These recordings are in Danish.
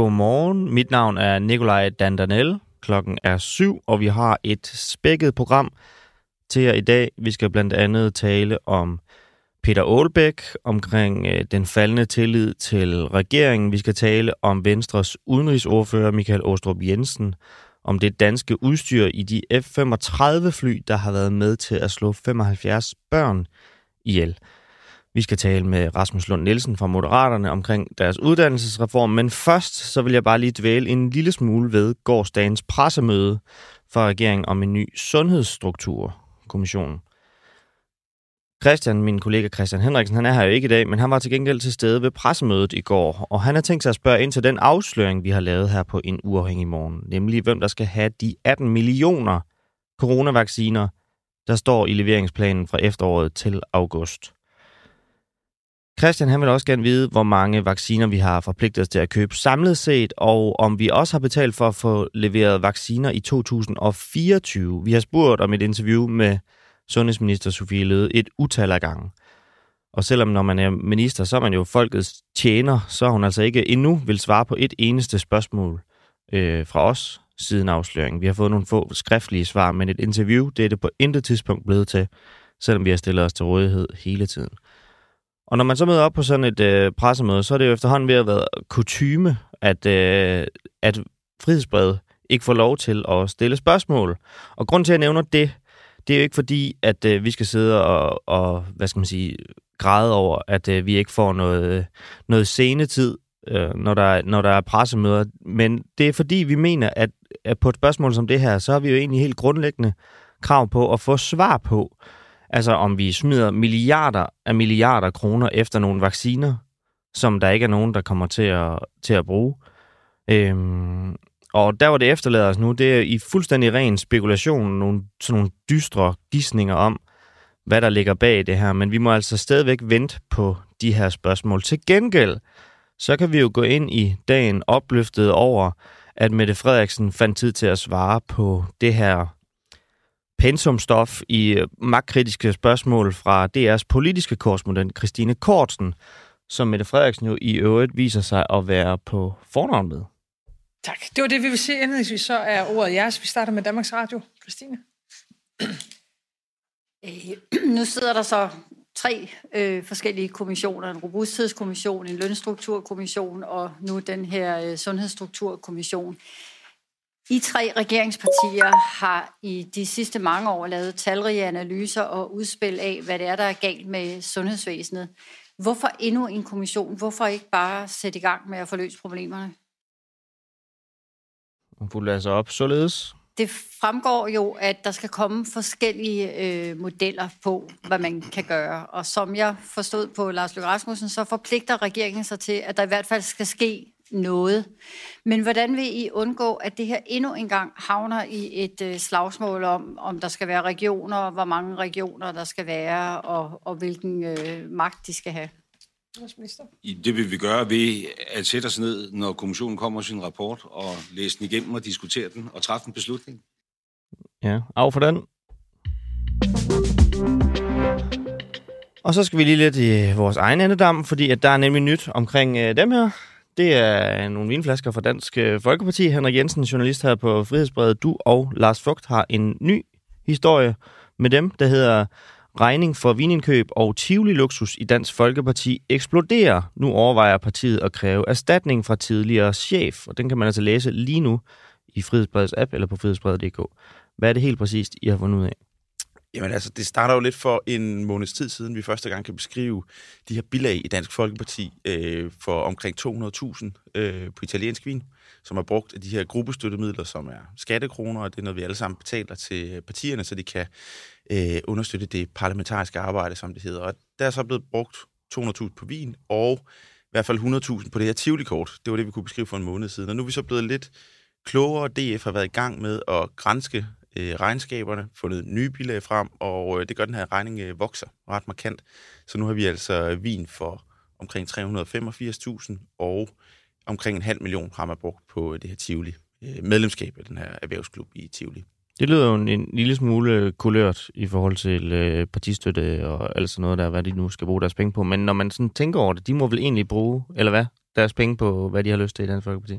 Godmorgen. Mit navn er Nikolaj Dandanel. Klokken er syv, og vi har et spækket program til jer i dag. Vi skal blandt andet tale om Peter Aalbæk, omkring øh, den faldende tillid til regeringen. Vi skal tale om Venstres udenrigsordfører Michael Åstrup Jensen, om det danske udstyr i de F-35-fly, der har været med til at slå 75 børn ihjel. Vi skal tale med Rasmus Lund Nielsen fra Moderaterne omkring deres uddannelsesreform, men først så vil jeg bare lige dvæle en lille smule ved gårdsdagens pressemøde for regeringen om en ny sundhedsstrukturkommission. Christian, min kollega Christian Henriksen, han er her jo ikke i dag, men han var til gengæld til stede ved pressemødet i går, og han har tænkt sig at spørge ind til den afsløring, vi har lavet her på en uafhængig morgen, nemlig hvem der skal have de 18 millioner coronavacciner, der står i leveringsplanen fra efteråret til august. Christian han vil også gerne vide, hvor mange vacciner vi har forpligtet os til at købe samlet set, og om vi også har betalt for at få leveret vacciner i 2024. Vi har spurgt om et interview med sundhedsminister Sofie Løde et utal af gange. Og selvom når man er minister, så er man jo folkets tjener, så har hun altså ikke endnu vil svare på et eneste spørgsmål øh, fra os siden afsløringen. Vi har fået nogle få skriftlige svar, men et interview, det er det på intet tidspunkt blevet til, selvom vi har stillet os til rådighed hele tiden. Og når man så møder op på sådan et øh, pressemøde, så er det jo efterhånden ved at være kutyme, at, øh, at frihedsbrevet ikke får lov til at stille spørgsmål. Og grund til, at jeg nævner det, det er jo ikke fordi, at øh, vi skal sidde og, og, hvad skal man sige, græde over, at øh, vi ikke får noget, noget senetid, øh, når, der, når der er pressemøder. Men det er fordi, vi mener, at, at på et spørgsmål som det her, så har vi jo egentlig helt grundlæggende krav på at få svar på, altså om vi smider milliarder af milliarder kroner efter nogle vacciner, som der ikke er nogen, der kommer til at, til at bruge. Øhm, og der, hvor det efterlader os nu, det er i fuldstændig ren spekulation, nogle, sådan nogle dystre gissninger om, hvad der ligger bag det her. Men vi må altså stadigvæk vente på de her spørgsmål. Til gengæld, så kan vi jo gå ind i dagen opløftet over, at Mette Frederiksen fandt tid til at svare på det her pensumstof i magtkritiske spørgsmål fra DR's politiske korrespondent Christine Kortsen, som Mette Frederiksen jo i øvrigt viser sig at være på fornavn med. Tak. Det var det, vi vil se indledningsvis. Så er ordet jeres. Vi starter med Danmarks Radio. Christine? Øh, nu sidder der så tre øh, forskellige kommissioner. En robusthedskommission, en lønstrukturkommission og nu den her øh, sundhedsstrukturkommission. I tre regeringspartier har i de sidste mange år lavet talrige analyser og udspil af, hvad det er, der er galt med sundhedsvæsenet. Hvorfor endnu en kommission? Hvorfor ikke bare sætte i gang med at få løst problemerne? Hun altså op således. Det fremgår jo, at der skal komme forskellige øh, modeller på, hvad man kan gøre. Og som jeg forstod på Lars Løkke Rasmussen, så forpligter regeringen sig til, at der i hvert fald skal ske noget. Men hvordan vil I undgå, at det her endnu engang havner i et øh, slagsmål om, om der skal være regioner, hvor mange regioner der skal være, og, og hvilken øh, magt de skal have? Det vil vi gøre ved at sætte os ned, når kommissionen kommer med sin rapport, og læse den igennem og diskutere den, og træffe en beslutning. Ja, af for den. Og så skal vi lige lidt i vores egen endedam, fordi at der er nemlig nyt omkring øh, dem her. Det er nogle vinflasker fra Dansk øh, Folkeparti. Henrik Jensen, journalist her på Frihedsbredet. Du og Lars Fugt har en ny historie med dem, der hedder Regning for vinindkøb og Tivoli luksus i Dansk Folkeparti eksploderer. Nu overvejer partiet at kræve erstatning fra tidligere chef, og den kan man altså læse lige nu i Frihedsbredets app eller på frihedsbredet.dk. Hvad er det helt præcist, I har fundet ud af? Jamen altså, det starter jo lidt for en måneds tid siden, vi første gang kan beskrive de her bilag i Dansk Folkeparti øh, for omkring 200.000 øh, på italiensk vin, som er brugt af de her gruppestøttemidler, som er skattekroner, og det er noget, vi alle sammen betaler til partierne, så de kan øh, understøtte det parlamentariske arbejde, som det hedder. Og der er så blevet brugt 200.000 på vin, og i hvert fald 100.000 på det her Tivoli-kort. Det var det, vi kunne beskrive for en måned siden. Og nu er vi så blevet lidt klogere. DF har været i gang med at grænske øh, regnskaberne, fundet nye bilag frem, og øh, det gør, at den her regning øh, vokser ret markant. Så nu har vi altså øh, vin for omkring 385.000, og omkring en halv million har man brugt på øh, det her Tivoli. Øh, medlemskab af den her erhvervsklub i Tivoli. Det lyder jo en, en lille smule øh, kulørt i forhold til øh, partistøtte og alt sådan noget der, hvad de nu skal bruge deres penge på. Men når man sådan tænker over det, de må vel egentlig bruge, eller hvad, deres penge på, hvad de har lyst til i Dansk Folkeparti?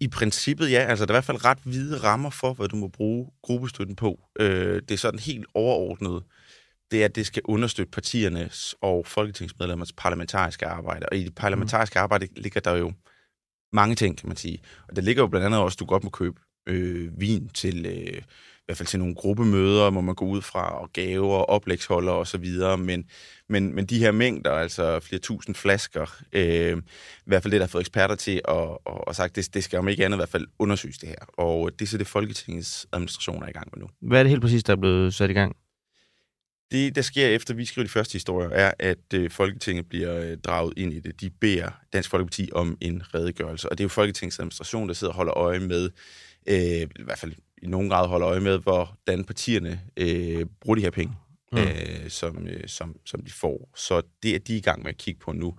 I princippet ja, altså der er i hvert fald ret hvide rammer for, hvad du må bruge gruppestøtten på. Øh, det er sådan helt overordnet. Det er, at det skal understøtte partiernes og folketingsmedlemmers parlamentariske arbejde. Og i det parlamentariske mm. arbejde ligger der jo mange ting, kan man sige. Og der ligger jo blandt andet også, at du godt må købe øh, vin til, øh, hvert fald til nogle gruppemøder, må man gå ud fra, og gaver, og oplægsholder og så videre. Men, men, men de her mængder, altså flere tusind flasker, øh, i hvert fald det, der har fået eksperter til at, og, og sagt, det, det skal om ikke andet i hvert fald undersøges det her. Og det er så det, Folketingets administration er i gang med nu. Hvad er det helt præcis, der er blevet sat i gang? Det, der sker efter, vi skriver de første historier, er, at øh, Folketinget bliver øh, draget ind i det. De beder Dansk Folkeparti om en redegørelse, og det er jo Folketingets administration, der sidder og holder øje med, øh, i hvert fald i nogen grad holder øje med, hvordan partierne øh, bruger de her penge, mm. øh, som, øh, som, som de får. Så det er de i gang med at kigge på nu.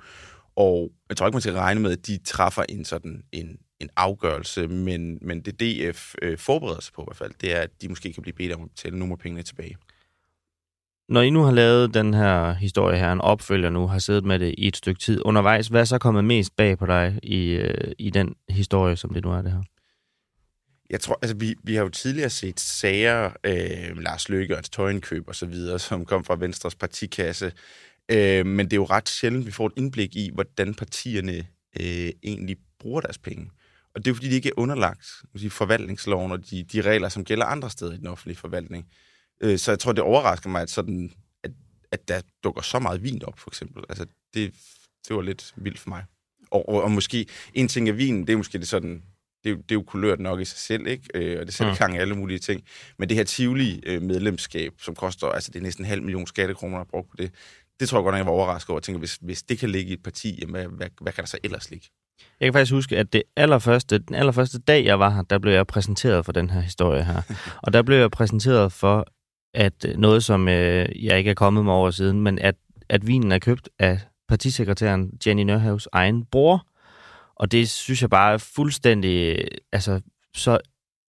Og jeg tror ikke, man skal regne med, at de træffer en sådan en, en afgørelse, men, men det DF øh, forbereder sig på i hvert fald, det er, at de måske kan blive bedt om at betale nogle af pengene tilbage. Når I nu har lavet den her historie her, en opfølger nu, har siddet med det i et stykke tid undervejs, hvad er så kommet mest bag på dig i, øh, i den historie, som det nu er det her? Jeg tror, altså vi, vi har jo tidligere set sager, øh, Lars Løkke og tøjenkøb og så videre, som kom fra Venstres partikasse, øh, men det er jo ret sjældent, vi får et indblik i, hvordan partierne øh, egentlig bruger deres penge. Og det er jo fordi, de ikke er underlagt sige, forvaltningsloven og de, de regler, som gælder andre steder i den offentlige forvaltning. Øh, så jeg tror, det overrasker mig, at, sådan, at, at der dukker så meget vin op, for eksempel. Altså, det, det var lidt vildt for mig. Og, og, og måske, en ting af vin, det er måske det sådan, det er, det er jo kulørt nok i sig selv, ikke? Øh, og det sætter mm. gang i alle mulige ting. Men det her Tivoli-medlemskab, som koster, altså det er næsten en halv million skattekroner, der er brugt på det, det tror jeg godt nok, jeg var overrasket over. Jeg tænker, hvis, hvis det kan ligge i et parti, jamen, hvad, hvad, hvad kan der så ellers ligge? Jeg kan faktisk huske, at det allerførste, den allerførste dag, jeg var her, der blev jeg præsenteret for den her historie her. og der blev jeg præsenteret for at øh, noget, som øh, jeg ikke er kommet mig over siden, men at, at vinen er købt af partisekretæren Jenny Nørhavs egen bror. Og det synes jeg bare er fuldstændig, altså så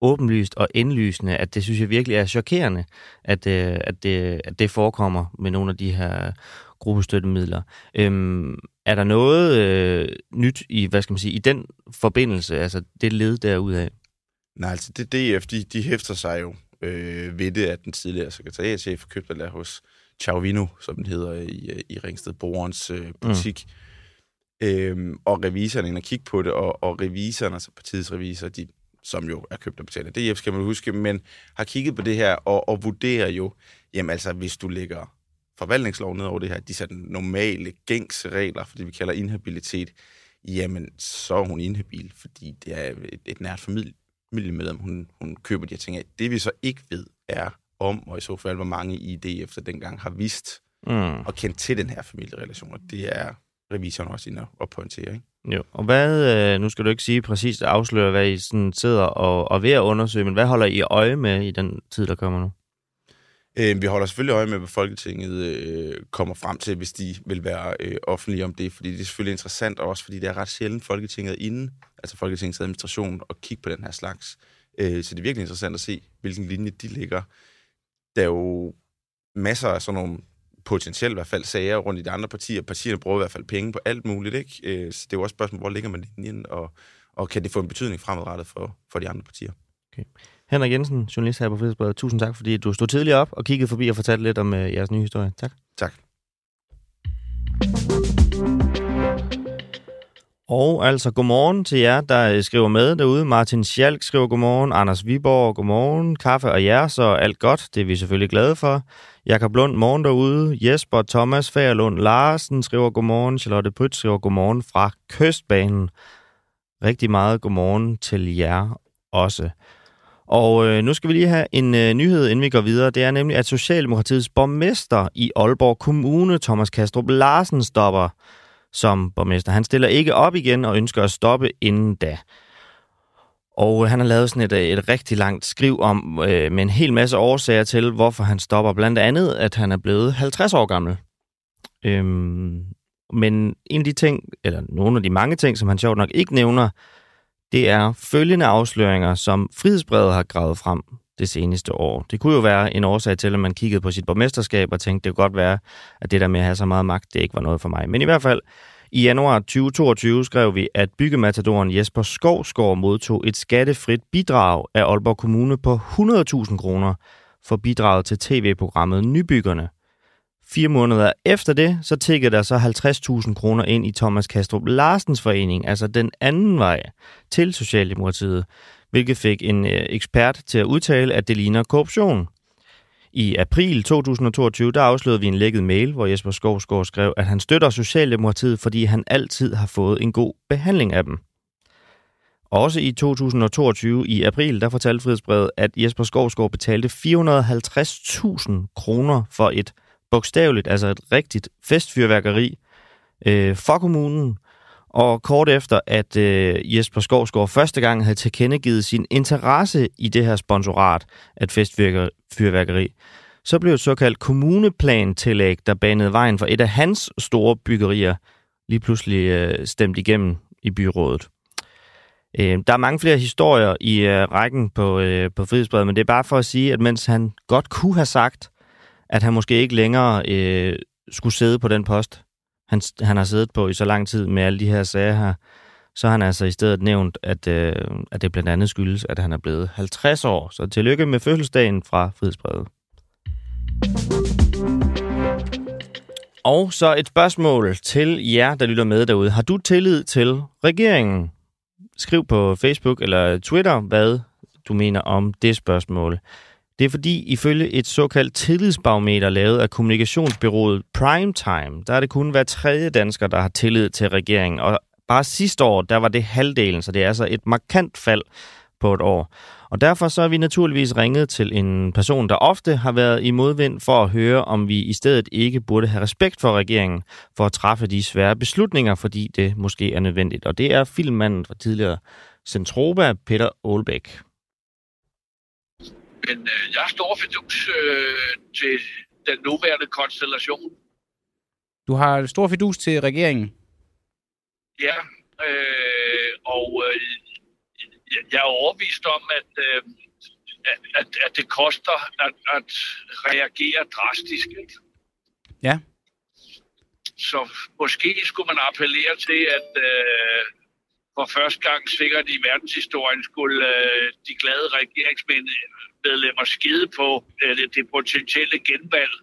åbenlyst og indlysende, at det synes jeg virkelig er chokerende, at, øh, at, det, at det forekommer med nogle af de her gruppestøttemidler. Øhm, er der noget øh, nyt i, hvad skal man sige, i den forbindelse, altså det led derudaf? Nej, altså det DF, de, de hæfter sig jo øh, ved det, at den tidligere sekretariatchef købte der hos Chavino, som den hedder i, i Ringsted Borgens øh, butik. Mm. Øhm, og revisorerne ind og kigge på det, og, og revisorerne, altså partiets revisor, de, som jo er købt og betalt af DF, skal man huske, men har kigget på det her og, og vurderer jo, jamen altså, hvis du lægger forvaltningslov ned over det her, de sådan normale, gængse regler for det, vi kalder inhabilitet, jamen, så er hun inhabil, fordi det er et, et nært familie, familiemedlem, hun, hun køber de her ting af. Det vi så ikke ved er om, og i så fald hvor mange i det efter dengang har vist mm. og kendt til den her familierelation, og det er revisoren også inde og pointere, ikke? Jo, og hvad, øh, nu skal du ikke sige præcis afsløre, hvad I sådan sidder og, og ved at undersøge, men hvad holder I øje med i den tid, der kommer nu? Øh, vi holder selvfølgelig øje med, hvad Folketinget øh, kommer frem til, hvis de vil være øh, offentlige om det, fordi det er selvfølgelig interessant også, fordi det er ret sjældent Folketinget inde, altså Folketingets administration, og kigge på den her slags. Øh, så det er virkelig interessant at se, hvilken linje de ligger. Der er jo masser af sådan nogle potentielt i hvert fald sager rundt i de andre partier. Partierne bruger i hvert fald penge på alt muligt, ikke? Øh, så det er jo også et spørgsmål, hvor ligger man linjen, og, og kan det få en betydning fremadrettet for, for de andre partier? Okay. Henrik Jensen, journalist her på Frihedsbrevet. Tusind tak, fordi du stod tidligt op og kiggede forbi og fortalte lidt om uh, jeres nye historie. Tak. Tak. Og altså godmorgen til jer, der øh, skriver med derude. Martin Schalk skriver godmorgen, Anders Viborg godmorgen, kaffe og jer, så alt godt, det er vi selvfølgelig glade for. Jakob Lund, morgen derude. Jesper Thomas Færlund Larsen skriver godmorgen. Charlotte Pryt skriver godmorgen fra Kystbanen. Rigtig meget godmorgen til jer også. Og øh, nu skal vi lige have en øh, nyhed, inden vi går videre. Det er nemlig, at Socialdemokratiets borgmester i Aalborg Kommune, Thomas Kastrup Larsen, stopper som borgmester. Han stiller ikke op igen og ønsker at stoppe inden da. Og han har lavet sådan et, øh, et rigtig langt skriv om, øh, med en hel masse årsager til, hvorfor han stopper. Blandt andet, at han er blevet 50 år gammel. Øhm, men en af de ting, eller nogle af de mange ting, som han sjovt nok ikke nævner, det er følgende afsløringer, som Frihedsbrevet har gravet frem det seneste år. Det kunne jo være en årsag til, at man kiggede på sit borgmesterskab og tænkte, det kunne godt være, at det der med at have så meget magt, det ikke var noget for mig. Men i hvert fald, I januar 2022 skrev vi, at byggematadoren Jesper Skovsgaard modtog et skattefrit bidrag af Aalborg Kommune på 100.000 kroner for bidraget til tv-programmet Nybyggerne. Fire måneder efter det, så tikkede der så 50.000 kroner ind i Thomas Kastrup Larsens forening, altså den anden vej til Socialdemokratiet, hvilket fik en øh, ekspert til at udtale, at det ligner korruption. I april 2022, der afslørede vi en lækket mail, hvor Jesper Skovsgaard skrev, at han støtter Socialdemokratiet, fordi han altid har fået en god behandling af dem. Også i 2022 i april, der fortalte Frihedsbrevet, at Jesper Skovsgaard betalte 450.000 kroner for et bogstaveligt, altså et rigtigt festfyrværkeri øh, for kommunen, og kort efter, at øh, Jesper Skovsgaard første gang havde tilkendegivet sin interesse i det her sponsorat af festfyrværkeri, så blev et såkaldt kommuneplan-tillæg, der banede vejen for et af hans store byggerier, lige pludselig øh, stemt igennem i byrådet. Øh, der er mange flere historier i øh, rækken på, øh, på Frihedsbrevet, men det er bare for at sige, at mens han godt kunne have sagt, at han måske ikke længere øh, skulle sidde på den post, han, han har siddet på i så lang tid med alle de her sager her, så har han altså i stedet nævnt, at, øh, at det blandt andet skyldes, at han er blevet 50 år. Så tillykke med fødselsdagen fra Frihedsbrevet. Og så et spørgsmål til jer, der lytter med derude. Har du tillid til regeringen? Skriv på Facebook eller Twitter, hvad du mener om det spørgsmål. Det er fordi, ifølge et såkaldt tillidsbarometer lavet af kommunikationsbyrået Primetime, der er det kun hver tredje dansker, der har tillid til regeringen. Og bare sidste år, der var det halvdelen, så det er altså et markant fald på et år. Og derfor så er vi naturligvis ringet til en person, der ofte har været i modvind for at høre, om vi i stedet ikke burde have respekt for regeringen for at træffe de svære beslutninger, fordi det måske er nødvendigt. Og det er filmmanden fra tidligere Centropa, Peter Aalbæk. Men øh, jeg stor fidus øh, til den nuværende konstellation. Du har stor fidus til regeringen? Ja, øh, og øh, jeg er overbevist om, at, øh, at, at det koster at, at reagere drastisk. Ikke? Ja. Så måske skulle man appellere til, at øh, for første gang sikkert i verdenshistorien skulle øh, de glade regeringsmænd medlemmer skide på øh, det, det potentielle genvalg.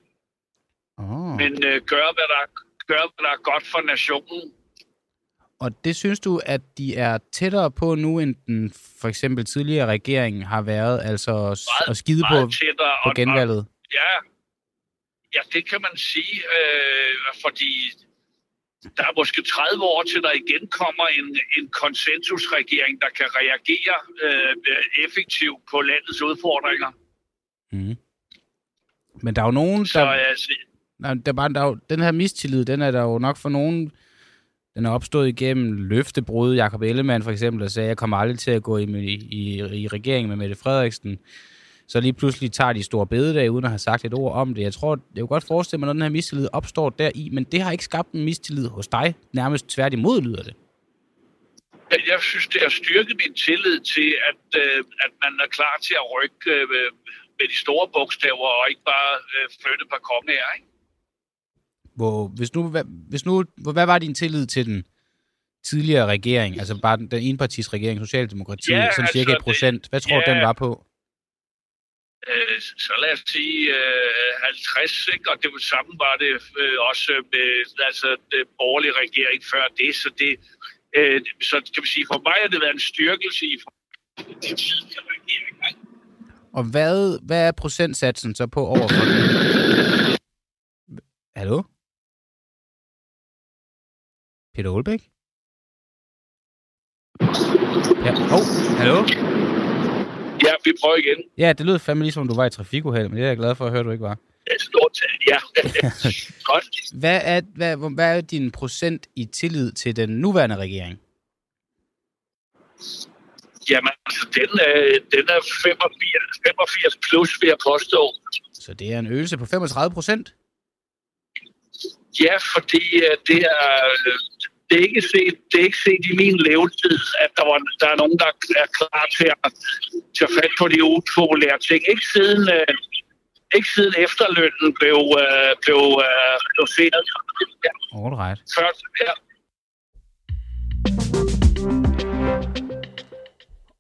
Oh. Men øh, gør, hvad der, gør, hvad der er godt for nationen. Og det synes du, at de er tættere på nu, end den for eksempel tidligere regering har været, altså meget, at skide på, på genvalget? Og, ja, ja, det kan man sige, øh, fordi der er måske 30 år til, der igen kommer en, en konsensusregering, der kan reagere øh, effektivt på landets udfordringer. Mm. Men der er jo nogen, der... Så, altså, nej, der, bare, der er jo, den her mistillid, den er der jo nok for nogen... Den er opstået igennem løftebrud. Jakob Ellemann for eksempel, der sagde, at jeg kommer aldrig til at gå i, i, i regering med Mette Frederiksen så lige pludselig tager de store bededag, uden at have sagt et ord om det. Jeg tror, jeg kunne godt forestille mig, når den her mistillid opstår deri, men det har ikke skabt en mistillid hos dig. Nærmest tværtimod lyder det. Jeg synes, det har styrket min tillid til, at, øh, at man er klar til at rykke øh, med de store bogstaver, og ikke bare øh, flytte par her, ikke? Hvor, hvis nu, hvad, hvis nu, hvad var din tillid til den tidligere regering, altså bare den, den enpartis regering, Socialdemokratiet, ja, sådan altså, cirka et procent? Hvad tror du, ja, den var på? Øh, så lad os sige øh, 50, ikke? og det samme var det øh, også med altså, den borgerlige regering før det, så det øh, så kan vi sige, for mig har det været en styrkelse i de tidligere regeringer. Og hvad, hvad er procentsatsen så på over for Hallo? Peter Olbæk? Ja. Oh, hallo? Ja, vi prøver igen. Ja, det lød fandme ligesom, du var i trafikuheld, men det er jeg glad for at høre, du ikke var. Ja, stort ja. Godt. Hvad er, hvad, hvad er din procent i tillid til den nuværende regering? Jamen, altså, den er, den er 85, 85 plus, vil jeg påstå. Så det er en øgelse på 35 procent? Ja, fordi uh, det er, det er ikke set, det er ikke set i min levetid, at der, var, der er nogen, der er klar til at tage fat på de upopulære ting. Ikke siden, uh, ikke siden efterlønnen blev, uh, blev uh, reduceret. All right. Først, ja.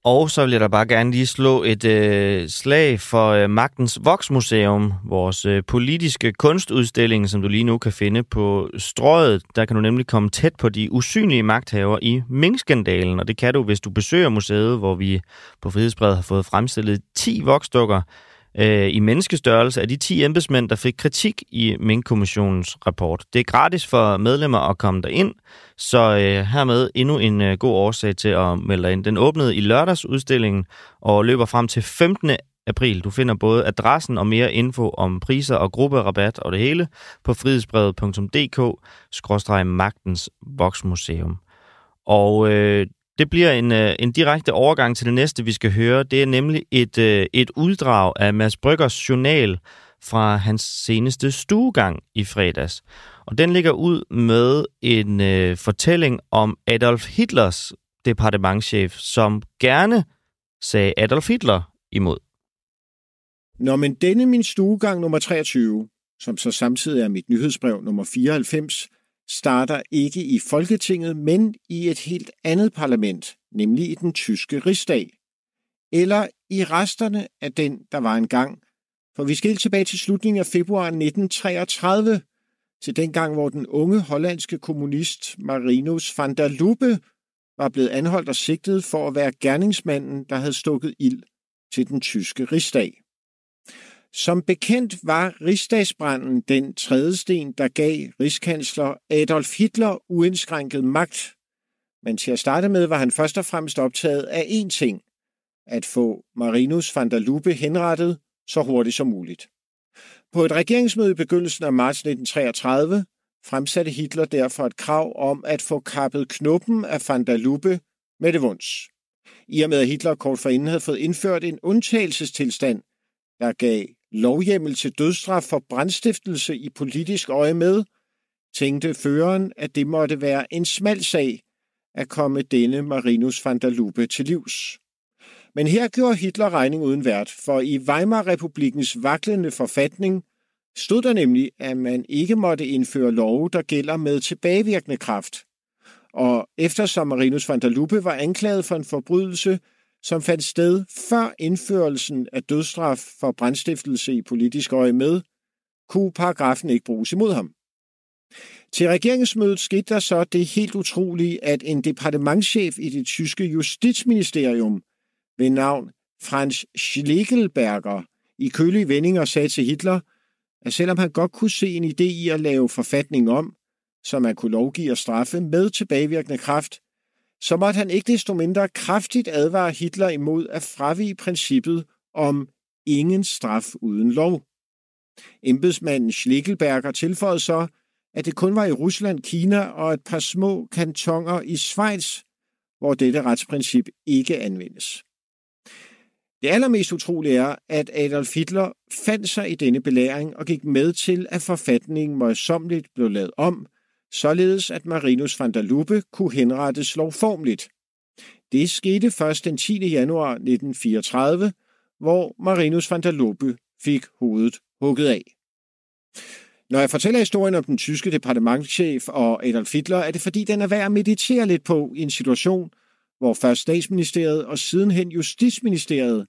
Og så vil jeg da bare gerne lige slå et øh, slag for øh, Magtens Voksmuseum, vores øh, politiske kunstudstilling, som du lige nu kan finde på strøget. Der kan du nemlig komme tæt på de usynlige magthaver i minkskandalen, og det kan du, hvis du besøger museet, hvor vi på Frihedsbredet har fået fremstillet 10 voksdukker, øh, i menneskestørrelse af de 10 embedsmænd, der fik kritik i Mink-kommissionens rapport. Det er gratis for medlemmer at komme derind, så øh, hermed endnu en øh, god årsag til at melde dig ind. Den åbnede i lørdagsudstillingen og løber frem til 15. april. Du finder både adressen og mere info om priser og grupperabat og det hele på frihedsbrevet.dk-magtens voksmuseum. Og øh, det bliver en, øh, en direkte overgang til det næste, vi skal høre. Det er nemlig et, øh, et uddrag af Mads Bryggers journal fra hans seneste stuegang i fredags. Og den ligger ud med en øh, fortælling om Adolf Hitlers departementchef, som gerne sagde Adolf Hitler imod. Nå, men denne min stuegang nummer 23, som så samtidig er mit nyhedsbrev nummer 94, starter ikke i Folketinget, men i et helt andet parlament, nemlig i den tyske rigsdag. Eller i resterne af den, der var engang. For vi skal helt tilbage til slutningen af februar 1933, til den gang, hvor den unge hollandske kommunist Marinus van der Lubbe var blevet anholdt og sigtet for at være gerningsmanden, der havde stukket ild til den tyske rigsdag. Som bekendt var rigsdagsbranden den tredje sten, der gav rigskansler Adolf Hitler uindskrænket magt. Men til at starte med var han først og fremmest optaget af én ting, at få Marinus van der Lubbe henrettet så hurtigt som muligt. På et regeringsmøde i begyndelsen af marts 1933 fremsatte Hitler derfor et krav om at få kappet knuppen af van der Lubbe med det vunds. I og med at Hitler kort forinden havde fået indført en undtagelsestilstand, der gav lovhjemmel til dødsstraf for brandstiftelse i politisk øje med, tænkte føreren, at det måtte være en smal sag at komme denne Marinus van der Lubbe til livs. Men her gjorde Hitler regning uden vært, for i Weimar-republikens vaklende forfatning stod der nemlig, at man ikke måtte indføre love, der gælder med tilbagevirkende kraft. Og eftersom Marinus van der Lubbe var anklaget for en forbrydelse, som fandt sted før indførelsen af dødsstraf for brandstiftelse i politisk øje med, kunne paragrafen ikke bruges imod ham. Til regeringsmødet skete der så det helt utrolige, at en departementschef i det tyske justitsministerium ved navn Franz Schlegelberger i kølige vendinger sagde til Hitler, at selvom han godt kunne se en idé i at lave forfatningen om, så man kunne lovgive og straffe med tilbagevirkende kraft, så måtte han ikke desto mindre kraftigt advare Hitler imod at fravige princippet om ingen straf uden lov. Embedsmanden Schlegelberger tilføjede så, at det kun var i Rusland, Kina og et par små kantoner i Schweiz, hvor dette retsprincip ikke anvendes. Det allermest utrolige er, at Adolf Hitler fandt sig i denne belæring og gik med til, at forfatningen møjsommeligt blev lavet om, således at Marinus van der Lubbe kunne henrettes lovformligt. Det skete først den 10. januar 1934, hvor Marinus van der Lubbe fik hovedet hugget af. Når jeg fortæller historien om den tyske departementschef og Adolf Hitler, er det fordi, den er værd at meditere lidt på i en situation, hvor først statsministeriet og sidenhen justitsministeriet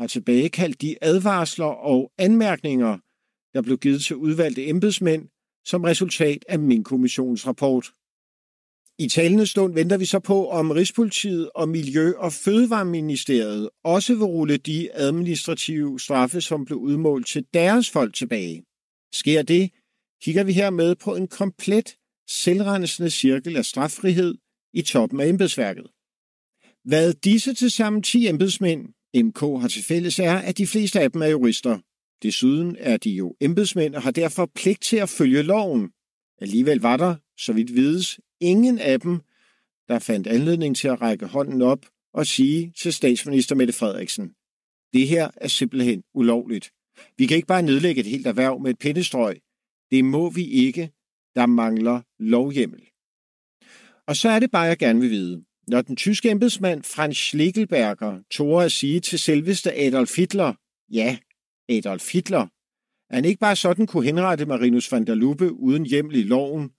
har tilbagekaldt de advarsler og anmærkninger, der blev givet til udvalgte embedsmænd som resultat af min kommissionens rapport. I talende stund venter vi så på, om Rigspolitiet og Miljø- og Fødevareministeriet også vil rulle de administrative straffe, som blev udmålt til deres folk tilbage. Sker det, kigger vi hermed på en komplet selvrensende cirkel af straffrihed i toppen af embedsværket. Hvad disse til sammen 10 embedsmænd, MK, har til fælles er, at de fleste af dem er jurister. Desuden er de jo embedsmænd og har derfor pligt til at følge loven. Alligevel var der, så vidt vides, ingen af dem, der fandt anledning til at række hånden op og sige til statsminister Mette Frederiksen, det her er simpelthen ulovligt. Vi kan ikke bare nedlægge et helt erhverv med et pindestrøg. Det må vi ikke. Der mangler lovhjemmel. Og så er det bare, jeg gerne vil vide. Når den tyske embedsmand Franz Schlegelberger tog at sige til selveste Adolf Hitler, ja, Adolf Hitler, at han ikke bare sådan kunne henrette Marinus van der Lubbe uden hjemmel i loven,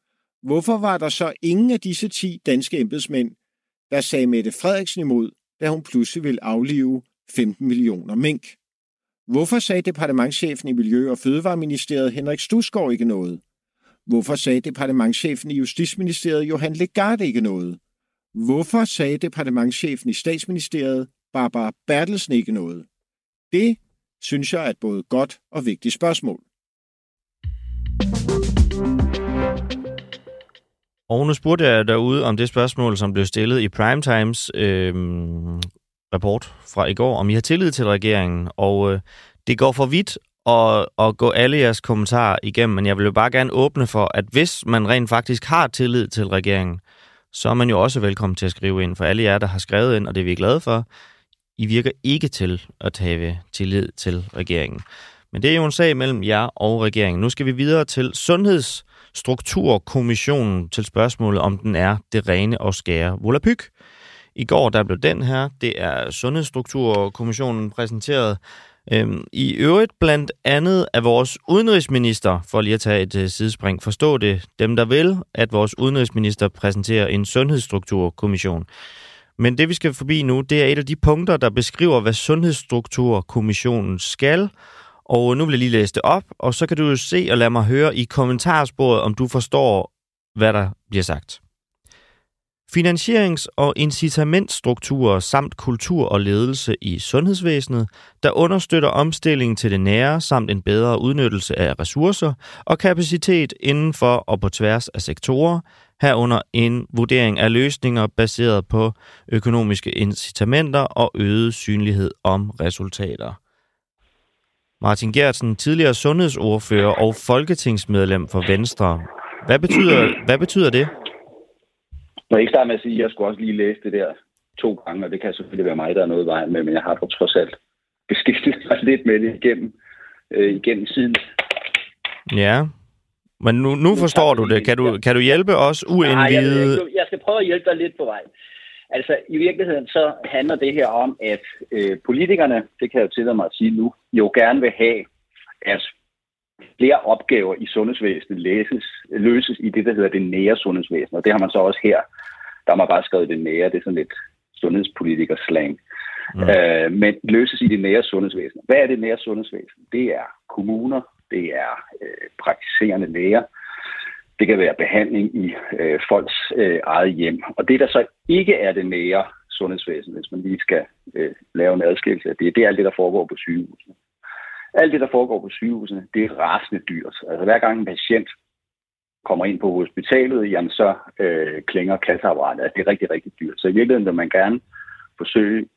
hvorfor var der så ingen af disse ti danske embedsmænd, der sagde Mette Frederiksen imod, da hun pludselig ville aflive 15 millioner mink. Hvorfor sagde departementchefen i Miljø- og Fødevareministeriet Henrik Stusgaard ikke noget? Hvorfor sagde departementchefen i Justitsministeriet Johan Legarde ikke noget? Hvorfor sagde departementchefen i Statsministeriet Barbara Bertelsen ikke noget? Det synes jeg er et både godt og vigtigt spørgsmål. Og nu spurgte jeg derude om det spørgsmål, som blev stillet i Primetimes øh, rapport fra i går, om I har tillid til regeringen. Og øh, det går for vidt at, at gå alle jeres kommentarer igennem, men jeg vil jo bare gerne åbne for, at hvis man rent faktisk har tillid til regeringen, så er man jo også velkommen til at skrive ind. For alle jer, der har skrevet ind, og det er vi glade for, i virker ikke til at have tillid til regeringen. Men det er jo en sag mellem jer og regeringen. Nu skal vi videre til Sundhedsstrukturkommissionen til spørgsmålet, om den er det rene og skære volapyk. I går der blev den her, det er Sundhedsstrukturkommissionen præsenteret. Øhm, I øvrigt blandt andet af vores udenrigsminister, for lige at tage et uh, sidespring, forstå det dem, der vil, at vores udenrigsminister præsenterer en sundhedsstrukturkommission. Men det, vi skal forbi nu, det er et af de punkter, der beskriver, hvad Sundhedsstrukturkommissionen skal, og nu vil jeg lige læse det op, og så kan du jo se og lade mig høre i kommentarsporet, om du forstår, hvad der bliver sagt. Finansierings- og incitamentstrukturer samt kultur og ledelse i sundhedsvæsenet, der understøtter omstillingen til det nære samt en bedre udnyttelse af ressourcer og kapacitet inden for og på tværs af sektorer, herunder en vurdering af løsninger baseret på økonomiske incitamenter og øget synlighed om resultater. Martin Gertsen, tidligere sundhedsordfører og folketingsmedlem for Venstre. Hvad betyder, hvad betyder det? Må jeg ikke starte med at sige, at jeg skulle også lige læse det der to gange, og det kan selvfølgelig være mig, der er noget vej med, men jeg har dog trods alt beskæftiget mig lidt med det igennem, øh, igennem siden. Ja, men nu, nu forstår du det. Kan du, kan du hjælpe os uindvidede? Nej, jeg, jeg skal prøve at hjælpe dig lidt på vej. Altså, i virkeligheden så handler det her om, at øh, politikerne, det kan jeg jo tillade mig at sige nu, jo gerne vil have, at flere opgaver i sundhedsvæsenet læses, løses i det, der hedder det nære sundhedsvæsen. Og det har man så også her. Der har man bare skrevet det nære. Det er sådan lidt sundhedspolitiker-slang. Mm. Øh, men løses i det nære sundhedsvæsen. Hvad er det nære sundhedsvæsen? Det er kommuner, det er øh, praktiserende læger, det kan være behandling i øh, folks øh, eget hjem. Og det, der så ikke er det nære sundhedsvæsen, hvis man lige skal øh, lave en adskillelse af det, det er alt det, der foregår på sygehusene. Alt det, der foregår på sygehusene, det er rasende dyrt. Altså hver gang en patient kommer ind på hospitalet, jamen så øh, klinger kasseapparatet. Altså, det er rigtig, rigtig dyrt. Så i virkeligheden vil man gerne forsøge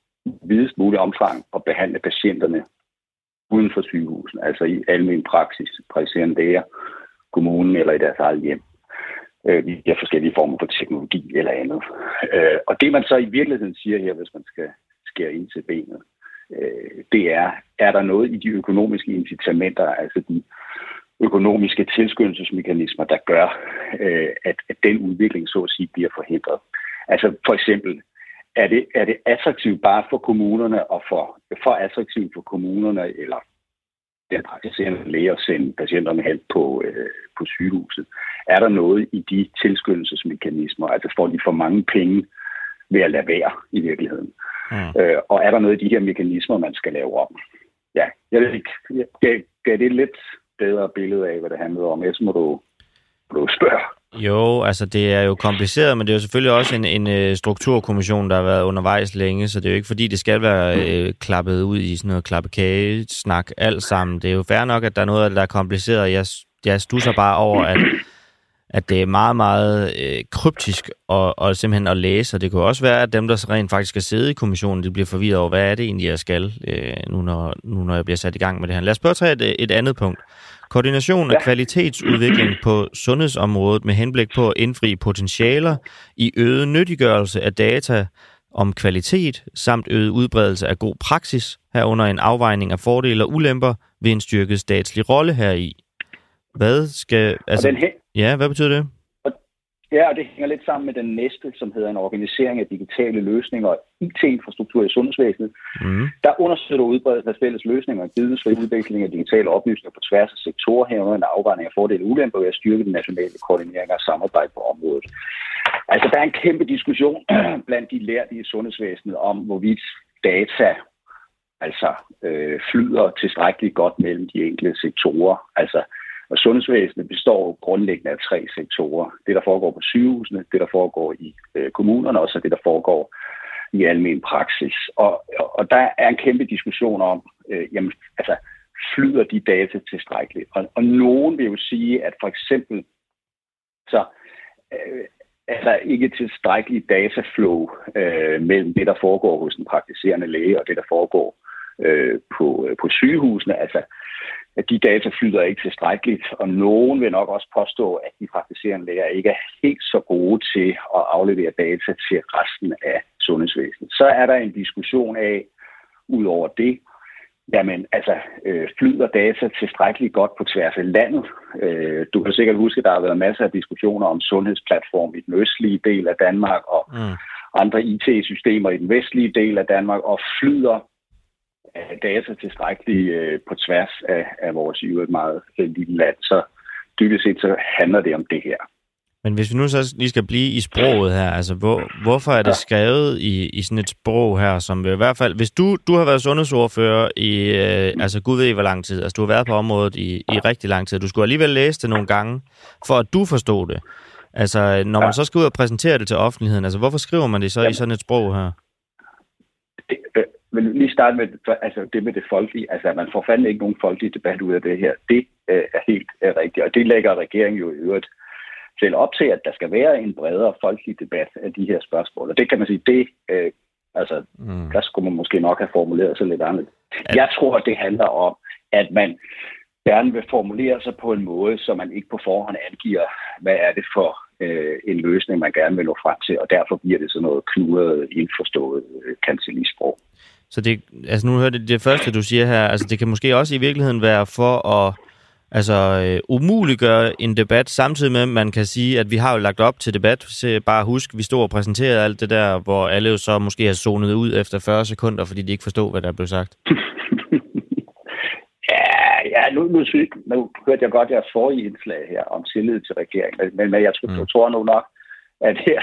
videst mulig omfang at behandle patienterne uden for sygehusen, altså i almen praksis, praktiserende læger, kommunen eller i deres eget hjem. Øh, via forskellige former for teknologi eller andet. Øh, og det man så i virkeligheden siger her, hvis man skal skære ind til benet, øh, det er, er der noget i de økonomiske incitamenter, altså de økonomiske tilskyndelsesmekanismer, der gør, øh, at, at den udvikling så at sige bliver forhindret. Altså for eksempel, er det, er det attraktivt bare for kommunerne og for, for attraktivt for kommunerne eller den praktiserende læge at sende patienterne hen på, øh, på sygehuset? Er der noget i de tilskyndelsesmekanismer, altså får de for mange penge ved at lade være i virkeligheden? Mm. Øh, og er der noget i de her mekanismer, man skal lave om? Ja, jeg ved ikke. Gav, gav det lidt bedre billede af, hvad det handlede om. Ellers må du, må du spørge. Jo, altså det er jo kompliceret, men det er jo selvfølgelig også en, en øh, strukturkommission, der har været undervejs længe, så det er jo ikke fordi, det skal være øh, klappet ud i sådan noget klappekage-snak alt sammen. Det er jo fair nok, at der er noget af det, der er kompliceret. Jeg, jeg stusser bare over, at at det er meget, meget øh, kryptisk og, og simpelthen at læse, og det kunne også være, at dem, der rent faktisk skal sidde i kommissionen, de bliver forvirret over, hvad er det egentlig, jeg skal, øh, nu, når, nu når jeg bliver sat i gang med det her. Lad os prøve at tage et, et andet punkt. Koordination af kvalitetsudvikling på sundhedsområdet med henblik på at indfri potentialer i øget nyttiggørelse af data om kvalitet samt øget udbredelse af god praksis, herunder en afvejning af fordele og ulemper ved en styrket statslig rolle heri. Hvad skal... Altså, Ja, hvad betyder det? Ja, og det hænger lidt sammen med den næste, som hedder en organisering af digitale løsninger og IT-infrastruktur i sundhedsvæsenet. Mm. Der understøtter udbredelsen af fælles løsninger og vidensfri udvikling af digitale oplysninger på tværs af sektorer, herunder en afvejning af fordele og ulemper ved at styrke den nationale koordinering og samarbejde på området. Altså, der er en kæmpe diskussion blandt de lærte i sundhedsvæsenet om, hvorvidt data altså øh, flyder tilstrækkeligt godt mellem de enkelte sektorer. Altså, og sundhedsvæsenet består grundlæggende af tre sektorer. Det, der foregår på sygehusene, det, der foregår i øh, kommunerne, og så det, der foregår i almen praksis. Og, og der er en kæmpe diskussion om, øh, jamen, altså, flyder de data tilstrækkeligt? Og, og nogen vil jo sige, at for eksempel, så øh, er der ikke tilstrækkelig dataflow øh, mellem det, der foregår hos den praktiserende læge, og det, der foregår øh, på, øh, på sygehusene. Altså, at de data flyder ikke tilstrækkeligt, og nogen vil nok også påstå, at de praktiserende læger ikke er helt så gode til at aflevere data til resten af sundhedsvæsenet. Så er der en diskussion af, ud over det, Jamen, altså, øh, flyder data tilstrækkeligt godt på tværs af landet. Øh, du kan sikkert huske, at der har været masser af diskussioner om sundhedsplatform i den østlige del af Danmark og mm. andre IT-systemer i den vestlige del af Danmark, og flyder data tilstrækkeligt øh, på tværs af, af vores i øvrigt meget øh, lille land. Så dybest set så handler det om det her. Men hvis vi nu så lige skal blive i sproget her, altså hvor, hvorfor er det skrevet i, i sådan et sprog her, som i hvert fald, hvis du, du har været sundhedsordfører i, øh, altså gud ved hvor lang tid, altså du har været på området i, i rigtig lang tid, du skulle alligevel læse det nogle gange, for at du forstod det. Altså, når man så skal ud og præsentere det til offentligheden, altså hvorfor skriver man det så Jamen, i sådan et sprog her? Vil lige starte med altså det med det folkelige. Altså, man får fandme ikke nogen folkelig debat ud af det her. Det øh, er helt øh, rigtigt, og det lægger regeringen jo i øvrigt selv op til, at der skal være en bredere folkelig debat af de her spørgsmål. Og det kan man sige, det, øh, altså, mm. der skulle man måske nok have formuleret sig lidt andet. Jeg tror, det handler om, at man gerne vil formulere sig på en måde, så man ikke på forhånd angiver, hvad er det for øh, en løsning, man gerne vil nå frem til, og derfor bliver det sådan noget kluret, indforstået øh, kancelisprog. Så det, altså nu hørte det, det første, du siger her, altså det kan måske også i virkeligheden være for at altså, øh, umuliggøre en debat, samtidig med, at man kan sige, at vi har jo lagt op til debat. Så bare husk, vi stod og præsenterede alt det der, hvor alle jo så måske har zonet ud efter 40 sekunder, fordi de ikke forstod, hvad der blev sagt. ja, ja nu, nu, synes, nu hørte jeg godt jeres forrige indslag her om tillid til regeringen, men, men jeg, tror, mm. tror nu nok, at her,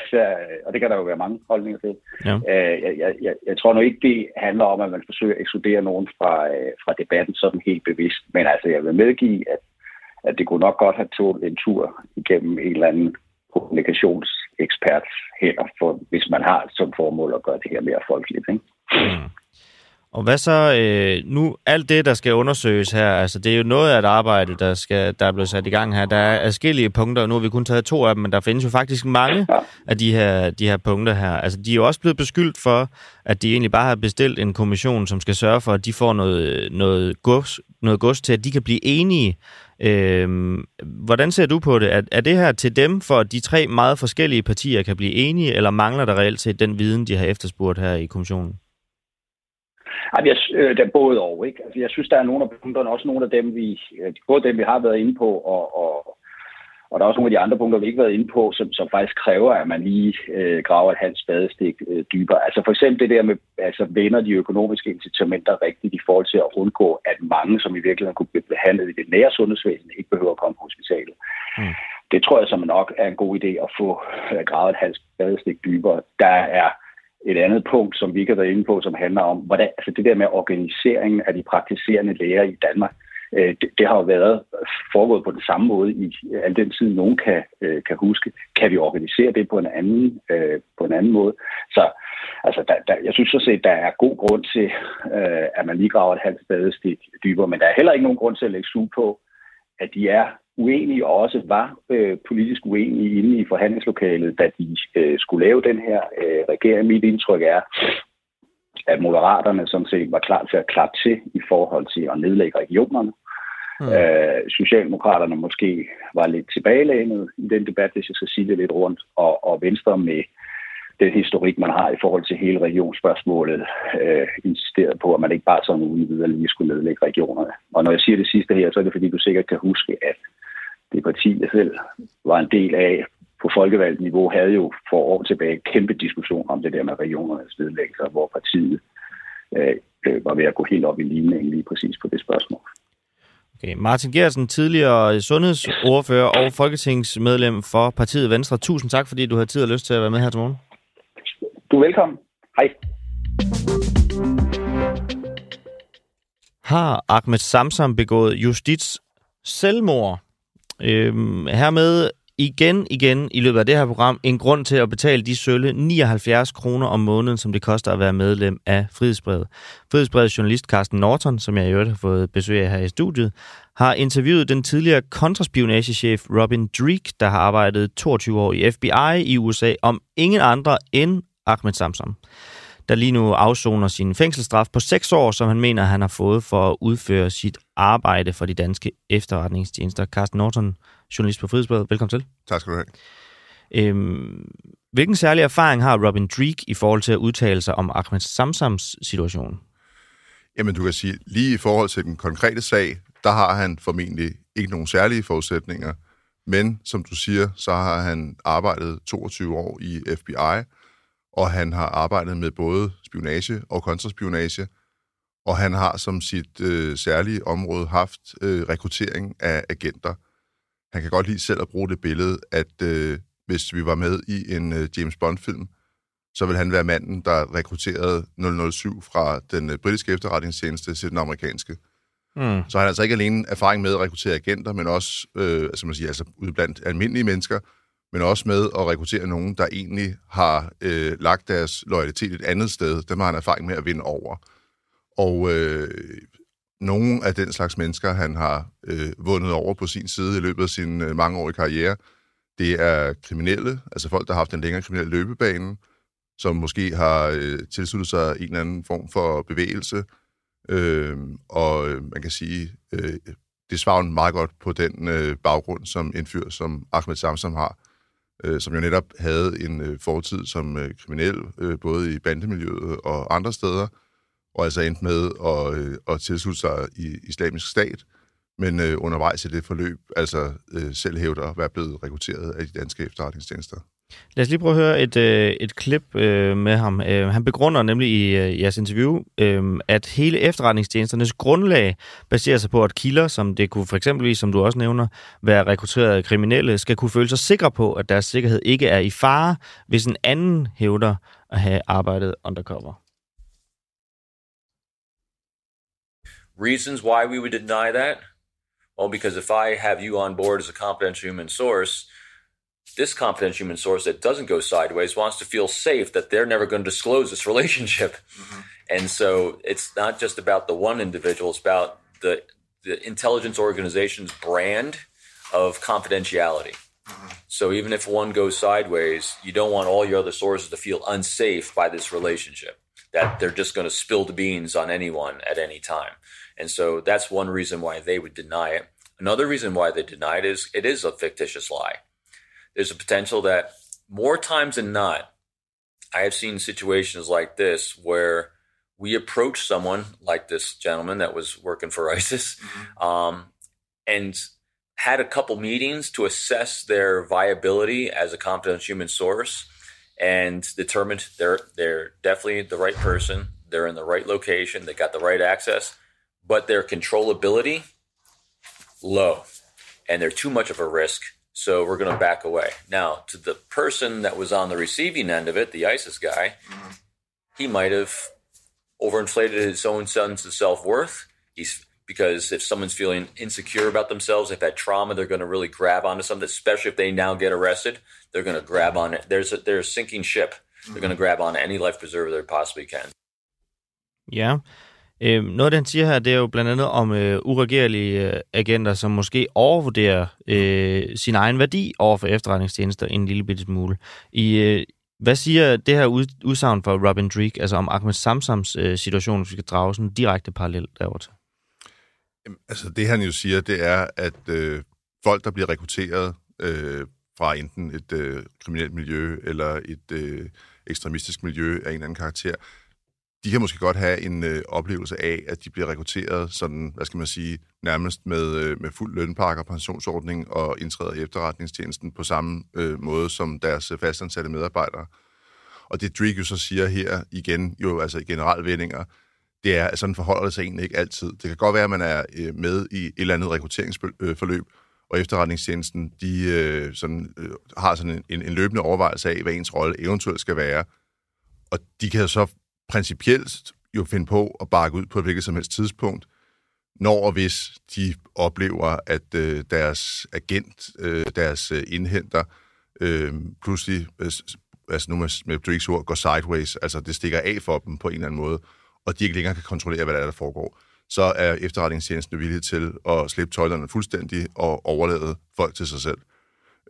og det kan der jo være mange holdninger til. Ja. Øh, jeg, jeg, jeg, jeg tror nu ikke, det handler om, at man forsøger at ekskludere nogen fra, øh, fra debatten sådan helt bevidst. Men altså, jeg vil medgive, at, at det kunne nok godt have tålt en tur igennem en eller anden kommunikationsekspert her, for, hvis man har som formål at gøre det her mere folkeligt. Ikke? Mm. Og hvad så øh, nu, alt det, der skal undersøges her, altså det er jo noget af et arbejde, der, skal, der er blevet sat i gang her. Der er forskellige punkter, og nu har vi kun taget to af dem, men der findes jo faktisk mange af de her, de her punkter her. Altså de er jo også blevet beskyldt for, at de egentlig bare har bestilt en kommission, som skal sørge for, at de får noget, noget, gods, noget gods til, at de kan blive enige. Øh, hvordan ser du på det? Er, er det her til dem, for at de tre meget forskellige partier kan blive enige, eller mangler der reelt set den viden, de har efterspurgt her i kommissionen? Ej, jeg, øh, der er både over, ikke? Altså, jeg synes, der er nogle af punkterne, også nogle af dem, vi, øh, både dem, vi har været inde på, og, og, og der er også nogle af de andre punkter, vi ikke har været inde på, som, som faktisk kræver, at man lige øh, graver et halvt spadestik øh, dybere. Altså for eksempel det der med, altså vender de økonomiske incitamenter rigtigt i forhold til at undgå, at mange, som i virkeligheden kunne blive behandlet i det nære sundhedsvæsen, ikke behøver at komme på hospitalet. Mm. Det tror jeg som nok er en god idé at få øh, gravet et halvt spadestik dybere. Der er et andet punkt, som vi ikke har været inde på, som handler om, hvordan, altså det der med organiseringen af de praktiserende læger i Danmark, øh, det, det har jo været foregået på den samme måde i al den tid, nogen kan, øh, kan huske. Kan vi organisere det på en anden, øh, på en anden måde? Så altså, der, der, jeg synes så set, der er god grund til, øh, at man lige graver et halvt spadestik dybere, men der er heller ikke nogen grund til at lægge sug på, at de er uenige og også var øh, politisk uenige inde i forhandlingslokalet, da de øh, skulle lave den her øh, regering. Mit indtryk er, at moderaterne sådan set var klar til at klappe til i forhold til at nedlægge regionerne. Mm. Øh, Socialdemokraterne måske var lidt tilbagelænet i den debat, hvis jeg skal sige det lidt rundt, og, og Venstre med den historik, man har i forhold til hele regionsspørgsmålet, øh, insisteret på, at man ikke bare sådan uden videre lige skulle nedlægge regionerne. Og når jeg siger det sidste her, så er det fordi, du sikkert kan huske, at det parti, jeg selv var en del af på folkevalgt niveau, havde jo for år tilbage kæmpe diskussion om det der med regionernes nedlæggelser, hvor partiet øh, øh, var ved at gå helt op i ligningen lige præcis på det spørgsmål. Okay. Martin Gersen, tidligere sundhedsordfører og folketingsmedlem for partiet Venstre. Tusind tak, fordi du har tid og lyst til at være med her til morgen. Du er velkommen. Hej. Har Ahmed Samsam begået justits selvmord? Øhm, hermed igen, igen i løbet af det her program en grund til at betale de sølle 79 kroner om måneden, som det koster at være medlem af Frihedsbrevet. Frihedsbrevets journalist Carsten Norton, som jeg i øvrigt har fået besøg af her i studiet, har interviewet den tidligere kontraspionagechef Robin Dreek, der har arbejdet 22 år i FBI i USA, om ingen andre end Ahmed Samsam der lige nu afsoner sin fængselsstraf på 6 år, som han mener, han har fået for at udføre sit arbejde for de danske efterretningstjenester. Carsten Norton, journalist på Frihedsbladet. Velkommen til. Tak skal du have. Øhm, hvilken særlig erfaring har Robin Dreek i forhold til at udtale sig om Ahmed Samsams situation? Jamen, du kan sige, lige i forhold til den konkrete sag, der har han formentlig ikke nogen særlige forudsætninger. Men som du siger, så har han arbejdet 22 år i FBI, og han har arbejdet med både spionage og kontraspionage, og han har som sit øh, særlige område haft øh, rekruttering af agenter. Han kan godt lide selv at bruge det billede, at øh, hvis vi var med i en øh, James Bond-film, så vil han være manden, der rekrutterede 007 fra den øh, britiske efterretningstjeneste til den amerikanske. Mm. Så han har altså ikke alene erfaring med at rekruttere agenter, men også, øh, altså man siger, altså ude blandt almindelige mennesker, men også med at rekruttere nogen, der egentlig har øh, lagt deres loyalitet et andet sted. Dem har han erfaring med at vinde over. Og øh, nogle af den slags mennesker, han har øh, vundet over på sin side i løbet af sin øh, mangeårige karriere, det er kriminelle, altså folk, der har haft en længere kriminel løbebane, som måske har øh, tilsluttet sig en eller anden form for bevægelse. Øh, og øh, man kan sige, øh, det svarer meget godt på den øh, baggrund, som en fyr som Ahmed Samsam har, øh, som jo netop havde en øh, fortid som øh, kriminel, øh, både i bandemiljøet og andre steder, og altså endte med at, øh, at tilslutte sig i islamisk stat, men øh, undervejs i det forløb altså øh, selv hævder at være blevet rekrutteret af de danske efterretningstjenester. Lad os lige prøve at høre et, øh, et klip øh, med ham. Øh, han begrunder nemlig i øh, jeres interview, øh, at hele efterretningstjenesternes grundlag baserer sig på, at kilder, som det kunne for eksempelvis, som du også nævner, være rekrutteret kriminelle, skal kunne føle sig sikre på, at deres sikkerhed ikke er i fare, hvis en anden hævder at have arbejdet undercover. Reasons why we would deny that? Well, because if I have you on board as a confidential human source, this confidential human source that doesn't go sideways wants to feel safe that they're never going to disclose this relationship. Mm-hmm. And so it's not just about the one individual, it's about the, the intelligence organization's brand of confidentiality. Mm-hmm. So even if one goes sideways, you don't want all your other sources to feel unsafe by this relationship, that they're just going to spill the beans on anyone at any time. And so that's one reason why they would deny it. Another reason why they deny it is it is a fictitious lie there's a potential that more times than not, I have seen situations like this where we approach someone like this gentleman that was working for ISIS mm-hmm. um, and had a couple meetings to assess their viability as a competent human source and determined they're they're definitely the right person they're in the right location they got the right access but their controllability low and they're too much of a risk so we're going to back away. Now, to the person that was on the receiving end of it, the ISIS guy, mm-hmm. he might have overinflated his own sense of self worth. He's because if someone's feeling insecure about themselves, if they've had trauma, they're going to really grab onto something. Especially if they now get arrested, they're going to grab on it. There's a, there's a sinking ship. They're mm-hmm. going to grab on any life preserver they possibly can. Yeah. Øh, noget af det, han siger her, det er jo blandt andet om øh, uregerlige øh, agenter, som måske overvurderer øh, sin egen værdi over for efterretningstjenester en lille bitte smule. I, øh, hvad siger det her ud, udsagn fra Robin Drake, altså om Ahmed Samsams øh, situation, hvis vi skal drage sådan en direkte parallel derover til? Jamen, altså det han jo siger, det er, at øh, folk, der bliver rekrutteret øh, fra enten et øh, kriminelt miljø eller et øh, ekstremistisk miljø af en eller anden karakter, de kan måske godt have en øh, oplevelse af, at de bliver rekrutteret sådan, hvad skal man sige, nærmest med, øh, med fuld lønpakke og pensionsordning og indtræder i efterretningstjenesten på samme øh, måde som deres øh, fastansatte medarbejdere. Og det Drake jo så siger her igen, jo altså i generalvendinger, det er, sådan forholder det sig egentlig ikke altid. Det kan godt være, at man er øh, med i et eller andet rekrutteringsforløb, øh, og efterretningstjenesten, de øh, sådan, øh, har sådan en, en løbende overvejelse af, hvad ens rolle eventuelt skal være. Og de kan så principielt jo finde på at bakke ud på et hvilket som helst tidspunkt, når og hvis de oplever, at øh, deres agent, øh, deres øh, indhenter, øh, pludselig, øh, altså nu med, med Drakes ord, går sideways, altså det stikker af for dem på en eller anden måde, og de ikke længere kan kontrollere, hvad der er, der foregår, så er efterretningstjenesten villig til at slippe tøjlerne fuldstændig og overlade folk til sig selv.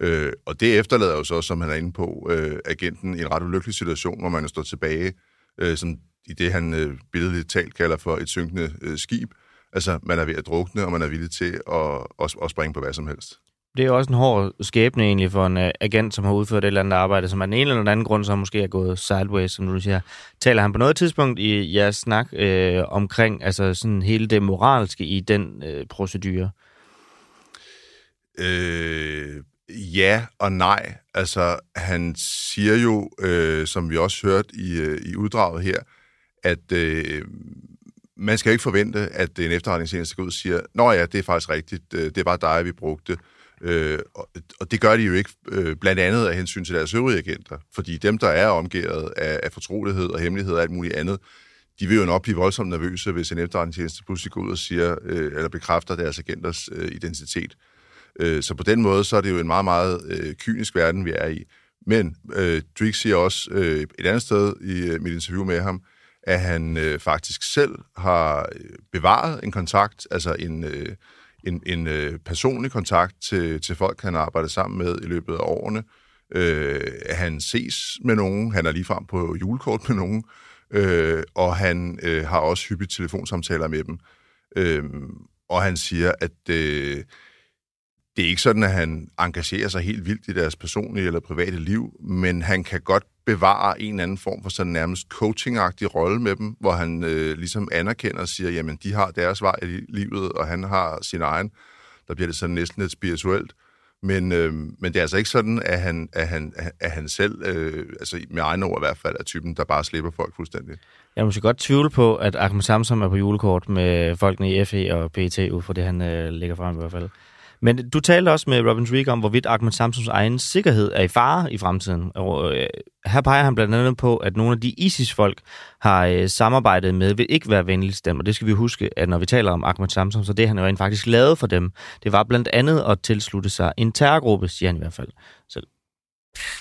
Øh, og det efterlader jo så, som han er inde på, øh, agenten i en ret ulykkelig situation, hvor man står tilbage, øh, som i det, han øh, billedligt talt kalder for et synkende øh, skib. Altså, man er ved at drukne, og man er villig til at, at, at springe på hvad som helst. Det er også en hård skæbne egentlig for en uh, agent, som har udført et eller andet arbejde, som af en eller anden grund, så måske er gået sideways, som du siger. Taler han på noget tidspunkt i jeres snak øh, omkring altså sådan hele det moralske i den øh, procedure? Øh, ja og nej. Altså, han siger jo, øh, som vi også hørte i, øh, i uddraget her, at øh, man skal ikke forvente, at en efterretningstjeneste går ud og siger, nå ja, det er faktisk rigtigt, øh, det det var dig, vi brugte. Øh, og, og det gør de jo ikke, øh, blandt andet af hensyn til deres øvrige agenter. Fordi dem, der er omgivet af, af fortrolighed og hemmelighed og alt muligt andet, de vil jo nok blive voldsomt nervøse, hvis en efterretningstjeneste pludselig går ud og siger, øh, eller bekræfter deres agenters øh, identitet. Øh, Øh, så på den måde, så er det jo en meget, meget øh, kynisk verden, vi er i. Men øh, Drake siger også øh, et andet sted i øh, mit interview med ham, at han øh, faktisk selv har øh, bevaret en kontakt, altså en, øh, en, en øh, personlig kontakt til, til folk, han har arbejdet sammen med i løbet af årene. Øh, han ses med nogen, han er ligefrem på julekort med nogen, øh, og han øh, har også hyppigt telefonsamtaler med dem. Øh, og han siger, at øh, det er ikke sådan, at han engagerer sig helt vildt i deres personlige eller private liv, men han kan godt bevare en eller anden form for sådan nærmest coachingagtig rolle med dem, hvor han øh, ligesom anerkender og siger, jamen de har deres vej i livet, og han har sin egen. Der bliver det sådan næsten lidt spirituelt. Men, øh, men det er altså ikke sådan, at han, at han, at han selv, øh, altså med egne ord i hvert fald, er typen, der bare slipper folk fuldstændig. Jeg må godt tvivle på, at Ahmed Samsom er på julekort med folkene i FE og PET, ud fra det, han øh, lægger frem i hvert fald. Men du talte også med Robin Dreek om, hvorvidt Ahmed Samsons egen sikkerhed er i fare i fremtiden. Og øh, her peger han blandt andet på, at nogle af de ISIS-folk har øh, samarbejdet med, vil ikke være venligt stemt. Og det skal vi huske, at når vi taler om Ahmed Samson, så det han jo rent faktisk lavet for dem, det var blandt andet at tilslutte sig en terrorgruppe, siger han i hvert fald selv.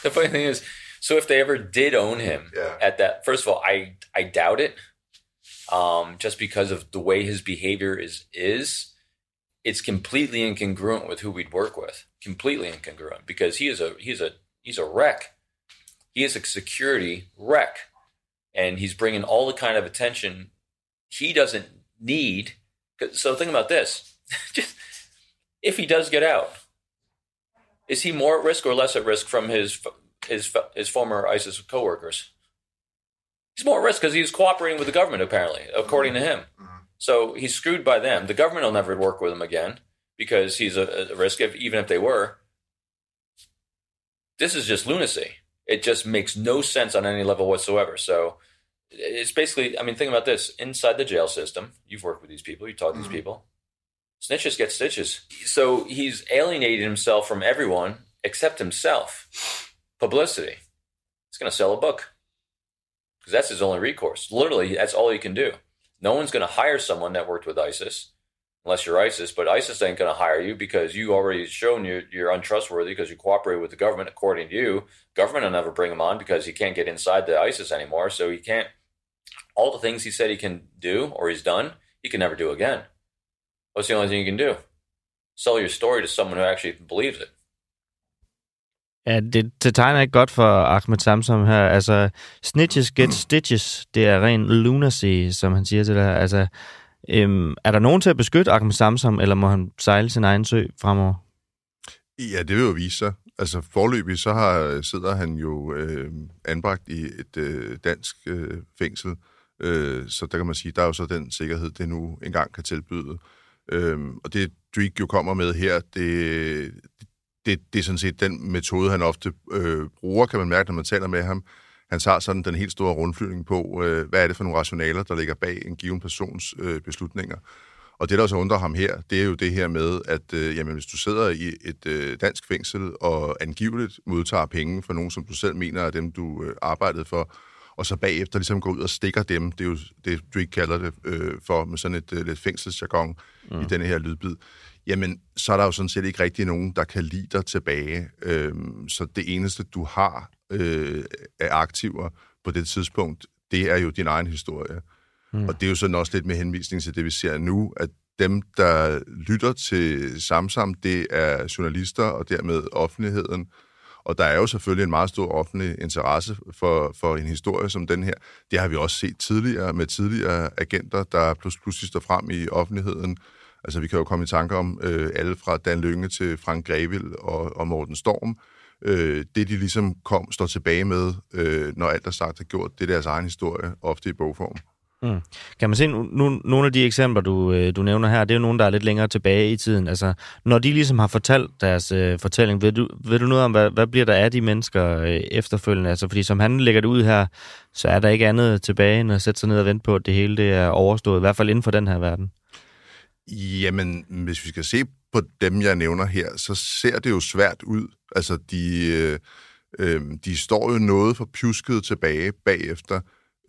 The funny thing is, so if they ever did own him yeah. at that, first of all, I, I doubt it, um, just because of the way his behavior is, is, it's completely incongruent with who we'd work with. Completely incongruent because he is a he's a he's a wreck. He is a security wreck, and he's bringing all the kind of attention he doesn't need. So think about this: just if he does get out, is he more at risk or less at risk from his his his former ISIS coworkers? He's more at risk because he's cooperating with the government, apparently, according to him. Mm-hmm. So he's screwed by them. The government will never work with him again because he's a, a risk, if, even if they were. This is just lunacy. It just makes no sense on any level whatsoever. So it's basically, I mean, think about this inside the jail system, you've worked with these people, you talk to mm-hmm. these people. Snitches get stitches. So he's alienated himself from everyone except himself. Publicity. He's going to sell a book because that's his only recourse. Literally, that's all he can do. No one's going to hire someone that worked with ISIS unless you're ISIS, but ISIS ain't going to hire you because you already shown you're, you're untrustworthy because you cooperate with the government according to you. Government will never bring him on because he can't get inside the ISIS anymore. So he can't, all the things he said he can do or he's done, he can never do again. What's the only thing you can do? Sell your story to someone who actually believes it. Ja, det, det tegner ikke godt for Ahmed Samsom her. Altså, snitches get stitches. Det er ren lunacy, som han siger til det her. Altså, øhm, er der nogen til at beskytte Ahmed Samsom, eller må han sejle sin egen sø fremover? Ja, det vil jo vise sig. Altså forløbig så har, sidder han jo øh, anbragt i et øh, dansk øh, fængsel, øh, så der kan man sige, der er jo så den sikkerhed, det nu engang kan tilbyde. Øh, og det Drake jo kommer med her, det, det, det er sådan set den metode, han ofte øh, bruger, kan man mærke, når man taler med ham. Han tager sådan den helt store rundflyvning på, øh, hvad er det for nogle rationaler, der ligger bag en given persons øh, beslutninger. Og det, der også undrer ham her, det er jo det her med, at øh, jamen, hvis du sidder i et øh, dansk fængsel og angiveligt modtager penge for nogen, som du selv mener er dem, du øh, arbejdede for, og så bagefter ligesom går ud og stikker dem, det er jo det, du ikke kalder det øh, for, med sådan et øh, lidt fængselsjargon mm. i denne her lydbid, jamen, så er der jo sådan set ikke rigtig nogen, der kan lide dig tilbage. Øh, så det eneste, du har øh, af aktiver på det tidspunkt, det er jo din egen historie. Mm. Og det er jo sådan også lidt med henvisning til det, vi ser nu, at dem, der lytter til Samsam, det er journalister og dermed offentligheden. Og der er jo selvfølgelig en meget stor offentlig interesse for, for en historie som den her. Det har vi også set tidligere med tidligere agenter, der pludselig står frem i offentligheden. Altså, vi kan jo komme i tanke om øh, alle fra Dan Lønge til Frank Grevil og, og Morten Storm. Øh, det, de ligesom kom, står tilbage med, øh, når alt er sagt og gjort, det er deres egen historie, ofte i bogform. Mm. Kan man se, nu, nogle af de eksempler, du, øh, du nævner her, det er jo nogle, der er lidt længere tilbage i tiden. Altså, når de ligesom har fortalt deres øh, fortælling, ved du, ved du noget om, hvad, hvad bliver der af de mennesker øh, efterfølgende? Altså, fordi som han lægger det ud her, så er der ikke andet tilbage, end at sætte sig ned og vente på, at det hele det er overstået, i hvert fald inden for den her verden. Jamen, hvis vi skal se på dem, jeg nævner her, så ser det jo svært ud. Altså, de, øh, øh, de står jo noget for pjusket tilbage bagefter,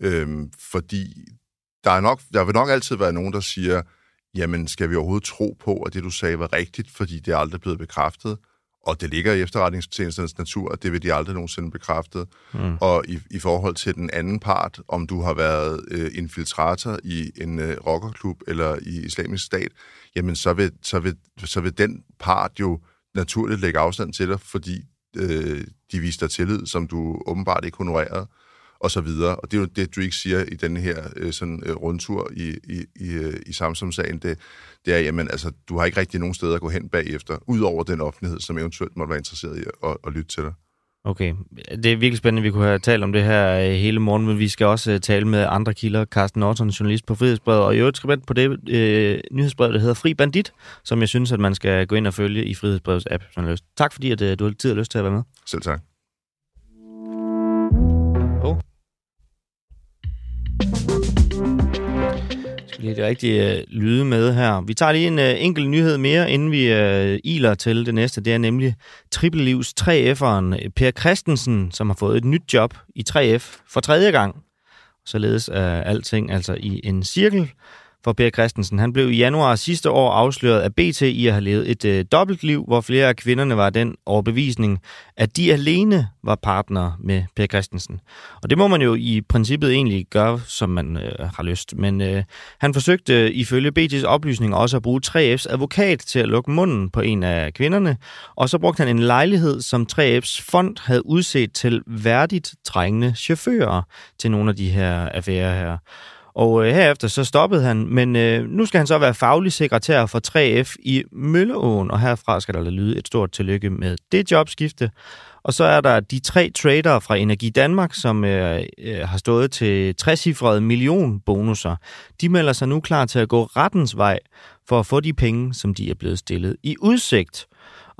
øh, fordi der, er nok, der vil nok altid være nogen, der siger, jamen skal vi overhovedet tro på, at det du sagde var rigtigt, fordi det er aldrig blevet bekræftet. Og det ligger i efterretningstjenesternes natur, at det vil de aldrig nogensinde bekræftet. Mm. Og i, i forhold til den anden part, om du har været øh, infiltrator i en øh, rockerklub eller i islamisk stat, jamen så vil, så, vil, så vil den part jo naturligt lægge afstand til dig, fordi øh, de viste dig tillid, som du åbenbart ikke honorerede og så videre. Og det er jo det, Drake siger i den her øh, sådan, øh, rundtur i, i, i, øh, i Samsung-sagen, det, det er, jamen, altså, du har ikke rigtig nogen steder at gå hen bagefter, udover den offentlighed, som eventuelt måtte være interesseret i at, at lytte til dig. Okay, det er virkelig spændende, at vi kunne have talt om det her hele morgen, men vi skal også tale med andre kilder. Carsten Norton, journalist på Frihedsbrevet, og i øvrigt skribent på det øh, nyhedsbrev, der hedder Fri Bandit, som jeg synes, at man skal gå ind og følge i Frihedsbrevets app. Tak fordi, at øh, du har tid og lyst til at være med. Selv tak. Lige det rigtige øh, lyde med her. Vi tager lige en øh, enkelt nyhed mere, inden vi øh, iler til det næste. Det er nemlig Trippellivs 3F'eren øh, Per Christensen, som har fået et nyt job i 3F for tredje gang. Således er alting altså i en cirkel for Per Christensen. Han blev i januar sidste år afsløret af BT i at have levet et øh, dobbeltliv, hvor flere af kvinderne var den overbevisning, at de alene var partner med Per Christensen. Og det må man jo i princippet egentlig gøre, som man øh, har lyst. Men øh, han forsøgte øh, ifølge BT's oplysning også at bruge 3F's advokat til at lukke munden på en af kvinderne, og så brugte han en lejlighed, som 3F's fond havde udset til værdigt trængende chauffører til nogle af de her affærer her. Og øh, herefter så stoppede han, men øh, nu skal han så være faglig sekretær for 3F i Mølleåen, og herfra skal der lyde et stort tillykke med det jobskifte. Og så er der de tre tradere fra Energi Danmark, som øh, øh, har stået til 60 million bonusser. De melder sig nu klar til at gå rettens vej for at få de penge, som de er blevet stillet i udsigt.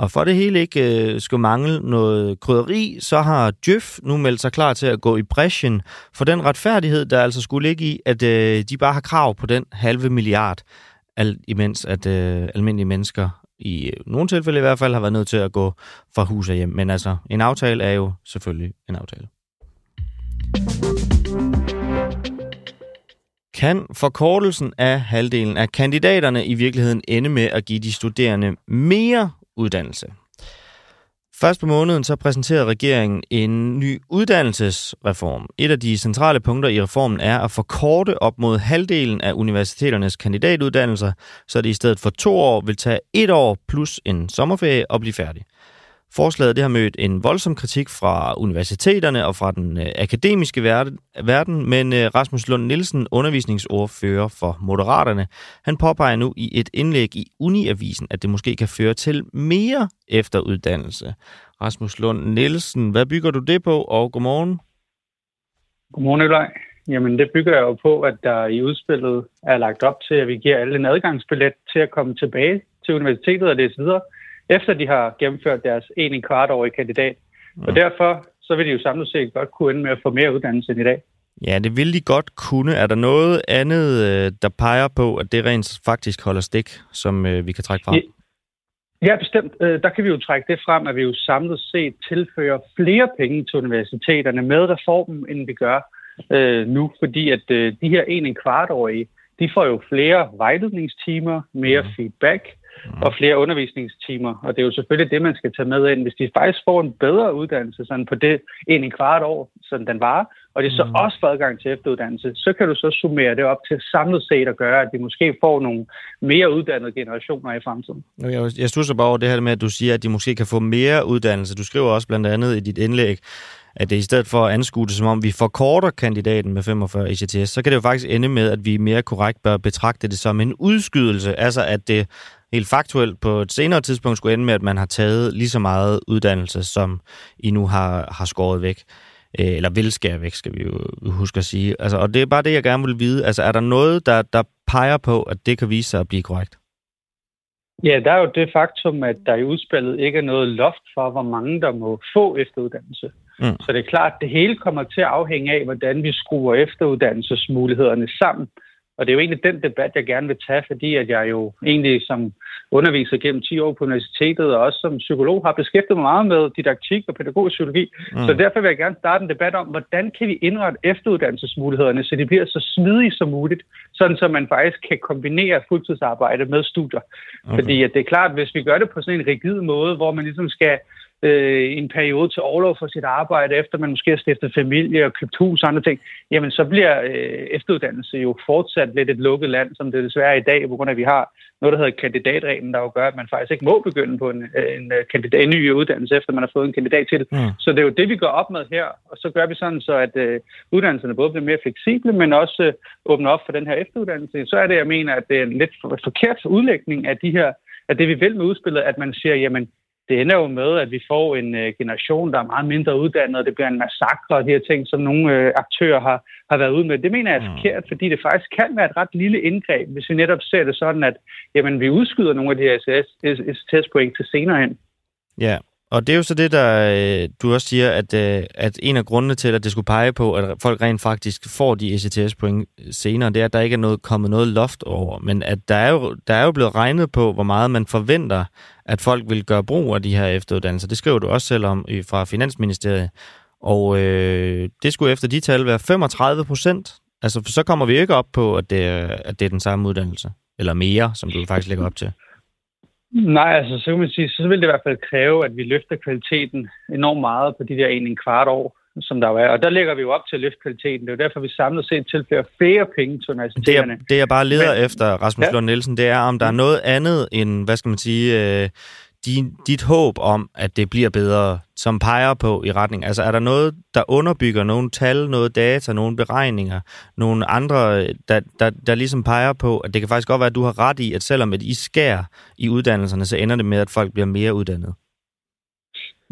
Og for det hele ikke øh, skulle mangle noget krydderi, så har Djøf nu meldt sig klar til at gå i bræschen for den retfærdighed, der altså skulle ligge i, at øh, de bare har krav på den halve milliard, alt imens at øh, almindelige mennesker i øh, nogle tilfælde i hvert fald har været nødt til at gå fra hus og hjem. Men altså, en aftale er jo selvfølgelig en aftale. Kan forkortelsen af halvdelen af kandidaterne i virkeligheden ende med at give de studerende mere uddannelse. Først på måneden så præsenterede regeringen en ny uddannelsesreform. Et af de centrale punkter i reformen er at forkorte op mod halvdelen af universiteternes kandidatuddannelser, så det i stedet for to år vil tage et år plus en sommerferie at blive færdig. Forslaget det har mødt en voldsom kritik fra universiteterne og fra den øh, akademiske verden, men øh, Rasmus Lund Nielsen, undervisningsordfører for Moderaterne, han påpeger nu i et indlæg i Uniavisen, at det måske kan føre til mere efteruddannelse. Rasmus Lund Nielsen, hvad bygger du det på, og godmorgen? Godmorgen, Nikolaj. Jamen, det bygger jeg jo på, at der i udspillet er lagt op til, at vi giver alle en adgangsbillet til at komme tilbage til universitetet og læse videre efter de har gennemført deres en kvart år i kandidat. Mm. Og derfor så vil de jo samlet set godt kunne ende med at få mere uddannelse end i dag. Ja, det vil de godt kunne. Er der noget andet, øh, der peger på, at det rent faktisk holder stik, som øh, vi kan trække frem? Ja, bestemt. Øh, der kan vi jo trække det frem, at vi jo samlet set tilfører flere penge til universiteterne med reformen, end vi gør øh, nu, fordi at øh, de her en en kvartårige, de får jo flere vejledningstimer, mere mm. feedback. Mm. og flere undervisningstimer. Og det er jo selvfølgelig det, man skal tage med ind. Hvis de faktisk får en bedre uddannelse sådan på det en i kvart år, sådan den var, og det så mm. også får adgang til efteruddannelse, så kan du så summere det op til samlet set at gøre, at vi måske får nogle mere uddannede generationer i fremtiden. Jeg, jeg studser bare over det her med, at du siger, at de måske kan få mere uddannelse. Du skriver også blandt andet i dit indlæg, at det i stedet for at anskue det, som om vi forkorter kandidaten med 45 ECTS, så kan det jo faktisk ende med, at vi mere korrekt bør betragte det som en udskydelse. Altså at det helt faktuelt på et senere tidspunkt skulle ende med, at man har taget lige så meget uddannelse, som I nu har, har skåret væk. Øh, eller vil skære væk, skal vi jo huske at sige. Altså, og det er bare det, jeg gerne vil vide. Altså, er der noget, der, der peger på, at det kan vise sig at blive korrekt? Ja, der er jo det faktum, at der i udspillet ikke er noget loft for, hvor mange der må få efteruddannelse. Mm. Så det er klart, at det hele kommer til at afhænge af, hvordan vi skruer efteruddannelsesmulighederne sammen. Og det er jo egentlig den debat, jeg gerne vil tage, fordi at jeg jo egentlig som underviser gennem 10 år på universitetet, og også som psykolog har beskæftiget mig meget med didaktik og pædagogisk psykologi. Mm. Så derfor vil jeg gerne starte en debat om, hvordan kan vi indrette efteruddannelsesmulighederne, så de bliver så smidige som muligt, sådan så man faktisk kan kombinere fuldtidsarbejde med studier. Okay. Fordi at det er klart, at hvis vi gør det på sådan en rigid måde, hvor man ligesom skal øh, en periode til overlov for sit arbejde, efter man måske har stiftet familie og købt hus og andre ting, jamen så bliver øh, efteruddannelse jo fortsat lidt et lukket land, som det desværre er i dag, på grund af, at vi har noget, der hedder kandidatreglen, der jo gør, at man faktisk ikke må begynde på en, øh, en, øh, kandidat, en ny uddannelse, efter man har fået en kandidat til det. Mm. Så det er jo det, vi går op med her, og så gør vi sådan, så at øh, uddannelserne både bliver mere fleksible, men også øh, åbner op for den her efteruddannelse. Så er det, jeg mener, at det er en lidt forkert udlægning af de her af det, vi vil med udspillet, at man siger, jamen, det ender jo med, at vi får en øh, generation, der er meget mindre uddannet, og det bliver en massakre og de her ting, som nogle øh, aktører har, har været ude med. Det mener jeg er mm. forkert, fordi det faktisk kan være et ret lille indgreb, hvis vi netop ser det sådan, at jamen, vi udskyder nogle af de her SS-point til senere hen. Ja, og det er jo så det, der øh, du også siger, at, øh, at en af grundene til, at det skulle pege på, at folk rent faktisk får de ECTS-point senere, det er, at der ikke er noget, kommet noget loft over. Men at der er, jo, der er jo blevet regnet på, hvor meget man forventer, at folk vil gøre brug af de her efteruddannelser. Det skriver du også selv om fra Finansministeriet. Og øh, det skulle efter de tal være 35 procent. Altså, så kommer vi ikke op på, at det, er, at det er den samme uddannelse. Eller mere, som du faktisk lægger op til. Nej, altså så kan man sige, så vil det i hvert fald kræve, at vi løfter kvaliteten enormt meget på de der en, en kvart år, som der er. Og der lægger vi jo op til at løfte kvaliteten. Det er jo derfor, vi samlet set tilfører flere penge til universiteterne. Det, det jeg bare leder Men, efter, Rasmus ja. Lund Nielsen, det er, om der er noget andet end, hvad skal man sige, øh, din, dit håb om, at det bliver bedre, som peger på i retning? Altså er der noget, der underbygger nogle tal, noget data, nogle beregninger, nogle andre, der, der, der ligesom peger på, at det kan faktisk godt være, at du har ret i, at selvom at I skærer i uddannelserne, så ender det med, at folk bliver mere uddannet?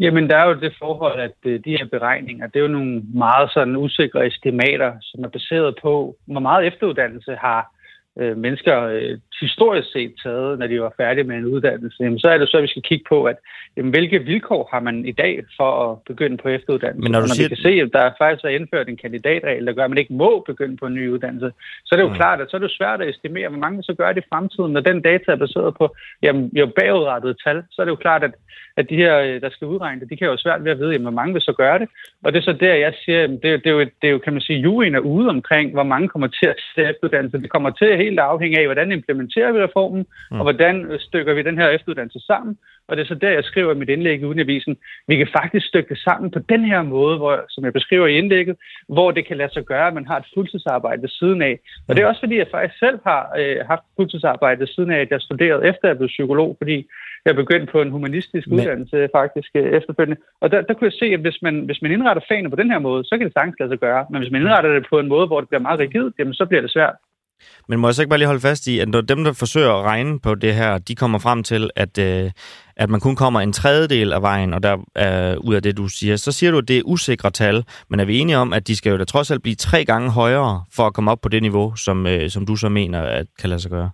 Jamen, der er jo det forhold, at øh, de her beregninger, det er jo nogle meget sådan usikre estimater, som er baseret på, hvor meget efteruddannelse har øh, mennesker øh, historisk set taget, når de var færdige med en uddannelse, jamen, så er det så, at vi skal kigge på, at jamen, hvilke vilkår har man i dag for at begynde på efteruddannelse. Men når, du når siger... vi kan se, at der faktisk er indført en kandidatregel, der gør, at man ikke må begynde på en ny uddannelse, så er det jo mm. klart, at så er det svært at estimere, hvor mange så gør det i fremtiden. Når den data er baseret på jamen, jo bagudrettede tal, så er det jo klart, at, at de her, øh, der skal udregne det, de kan jo svært ved at vide, jamen, hvor mange vil så gøre det. Og det er så der, jeg siger, det, det, er, jo, det er jo, kan man sige, juryen er ude omkring, hvor mange kommer til at se efteruddannelse. Det kommer til at helt afhænge af, hvordan implementerer vi reformen, mm. og hvordan stykker vi den her efteruddannelse sammen. Og det er så der, jeg skriver i mit indlæg i Udenavisen. Vi kan faktisk stykke det sammen på den her måde, hvor, som jeg beskriver i indlægget, hvor det kan lade sig gøre, at man har et fuldtidsarbejde ved siden af. Og det er også fordi, jeg faktisk selv har øh, haft fuldtidsarbejde ved siden af, at jeg studerede efter jeg blev psykolog, fordi jeg begyndte på en humanistisk Men... uddannelse faktisk øh, efterfølgende. Og der, der kunne jeg se, at hvis man, hvis man indretter fagene på den her måde, så kan det sagtens lade sig gøre. Men hvis man indretter det på en måde, hvor det bliver meget rigidt, jamen så bliver det svært. Men må jeg så ikke bare lige holde fast i, at når dem, der forsøger at regne på det her, de kommer frem til, at, øh, at man kun kommer en tredjedel af vejen, og der øh, ud af det, du siger, så siger du, at det er usikre tal, men er vi enige om, at de skal jo da trods alt blive tre gange højere for at komme op på det niveau, som, øh, som du så mener, at kan lade sig gøre?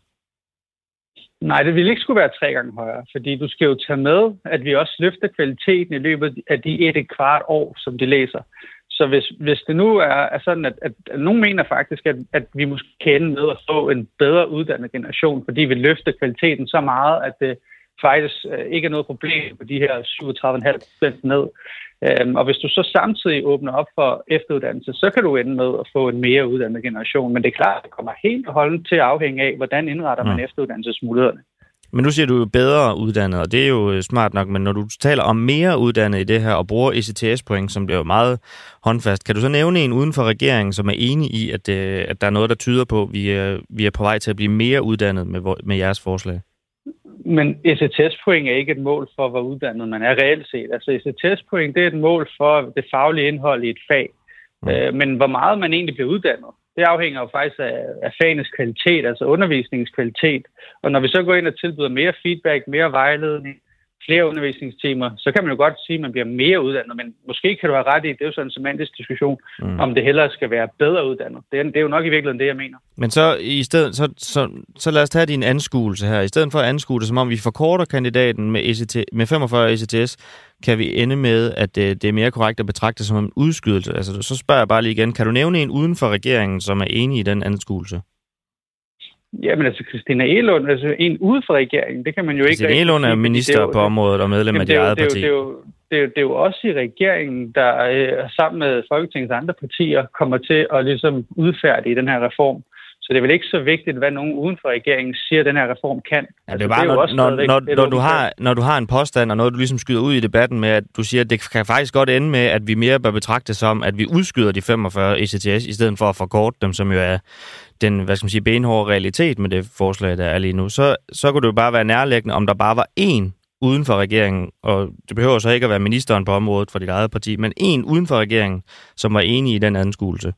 Nej, det vil ikke skulle være tre gange højere, fordi du skal jo tage med, at vi også løfter kvaliteten i løbet af de et, et kvart år, som de læser. Så hvis, hvis det nu er, er sådan, at, at, at nogen mener faktisk, at, at vi måske kan ende med at få en bedre uddannet generation, fordi vi løfter kvaliteten så meget, at det faktisk øh, ikke er noget problem på de her 37,5 ned. Øhm, og hvis du så samtidig åbner op for efteruddannelse, så kan du ende med at få en mere uddannet generation. Men det er klart, at det kommer helt og holden til at afhænge af, hvordan indretter man mm. efteruddannelsesmulighederne. Men nu siger du jo bedre uddannet, og det er jo smart nok, men når du taler om mere uddannet i det her og bruger ECTS-point, som bliver jo meget håndfast, kan du så nævne en uden for regeringen, som er enig i, at, øh, at der er noget, der tyder på, at vi er, vi er på vej til at blive mere uddannet med, med jeres forslag? Men ECTS-point er ikke et mål for, hvor uddannet man er reelt set. Altså ECTS-point, det er et mål for det faglige indhold i et fag. Mm. Øh, men hvor meget man egentlig bliver uddannet, det afhænger jo faktisk af, af fagenes kvalitet, altså undervisningens kvalitet. Og når vi så går ind og tilbyder mere feedback, mere vejledning, flere undervisningstimer, så kan man jo godt sige, at man bliver mere uddannet, men måske kan du have ret i, det er jo sådan en semantisk diskussion, mm. om det hellere skal være bedre uddannet. Det er, det er jo nok i virkeligheden det, jeg mener. Men så, i stedet, så, så, så lad os tage din anskuelse her. I stedet for at anskue det, som om vi forkorter kandidaten med, ECT, med 45 ECTS, kan vi ende med, at det, det er mere korrekt at betragte som en udskydelse. Altså, så spørger jeg bare lige igen, kan du nævne en uden for regeringen, som er enig i den anskuelse? Jamen altså, Christina Elund, altså en ude fra regeringen, det kan man jo ikke... Christina Elund er minister jo, på området og medlem af dit eget parti. Det er, jo, det, er jo, det er jo også i regeringen, der øh, sammen med Folketingets andre partier kommer til at ligesom udfærdige den her reform. Så det er vel ikke så vigtigt, hvad nogen uden for regeringen siger, at den her reform kan. Ja, det er bare, altså, det er når, når, når, når, du har, når du har en påstand, og noget, du ligesom skyder ud i debatten med, at du siger, at det kan faktisk godt ende med, at vi mere bør betragte som, at vi udskyder de 45 ECTS, i stedet for at forkorte dem, som jo er den, hvad skal man sige, benhårde realitet med det forslag, der er lige nu. Så, så kunne det jo bare være nærliggende, om der bare var én uden for regeringen, og det behøver så ikke at være ministeren på området for dit eget parti, men en uden for regeringen, som var enig i den anskuelse.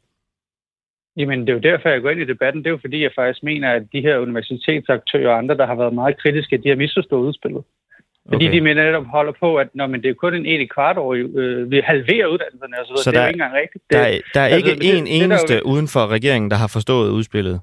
Jamen, det er jo derfor, jeg går ind i debatten. Det er jo fordi, jeg faktisk mener, at de her universitetsaktører og andre, der har været meget kritiske, de har misforstået udspillet. Fordi okay. de mener netop holder på, at når, men det er kun en et kvart år, øh, vi halverer uddannelserne, så, så det er jo ikke engang rigtigt. Det, der, er, der er altså, ikke en det, eneste det, jo... uden for regeringen, der har forstået udspillet.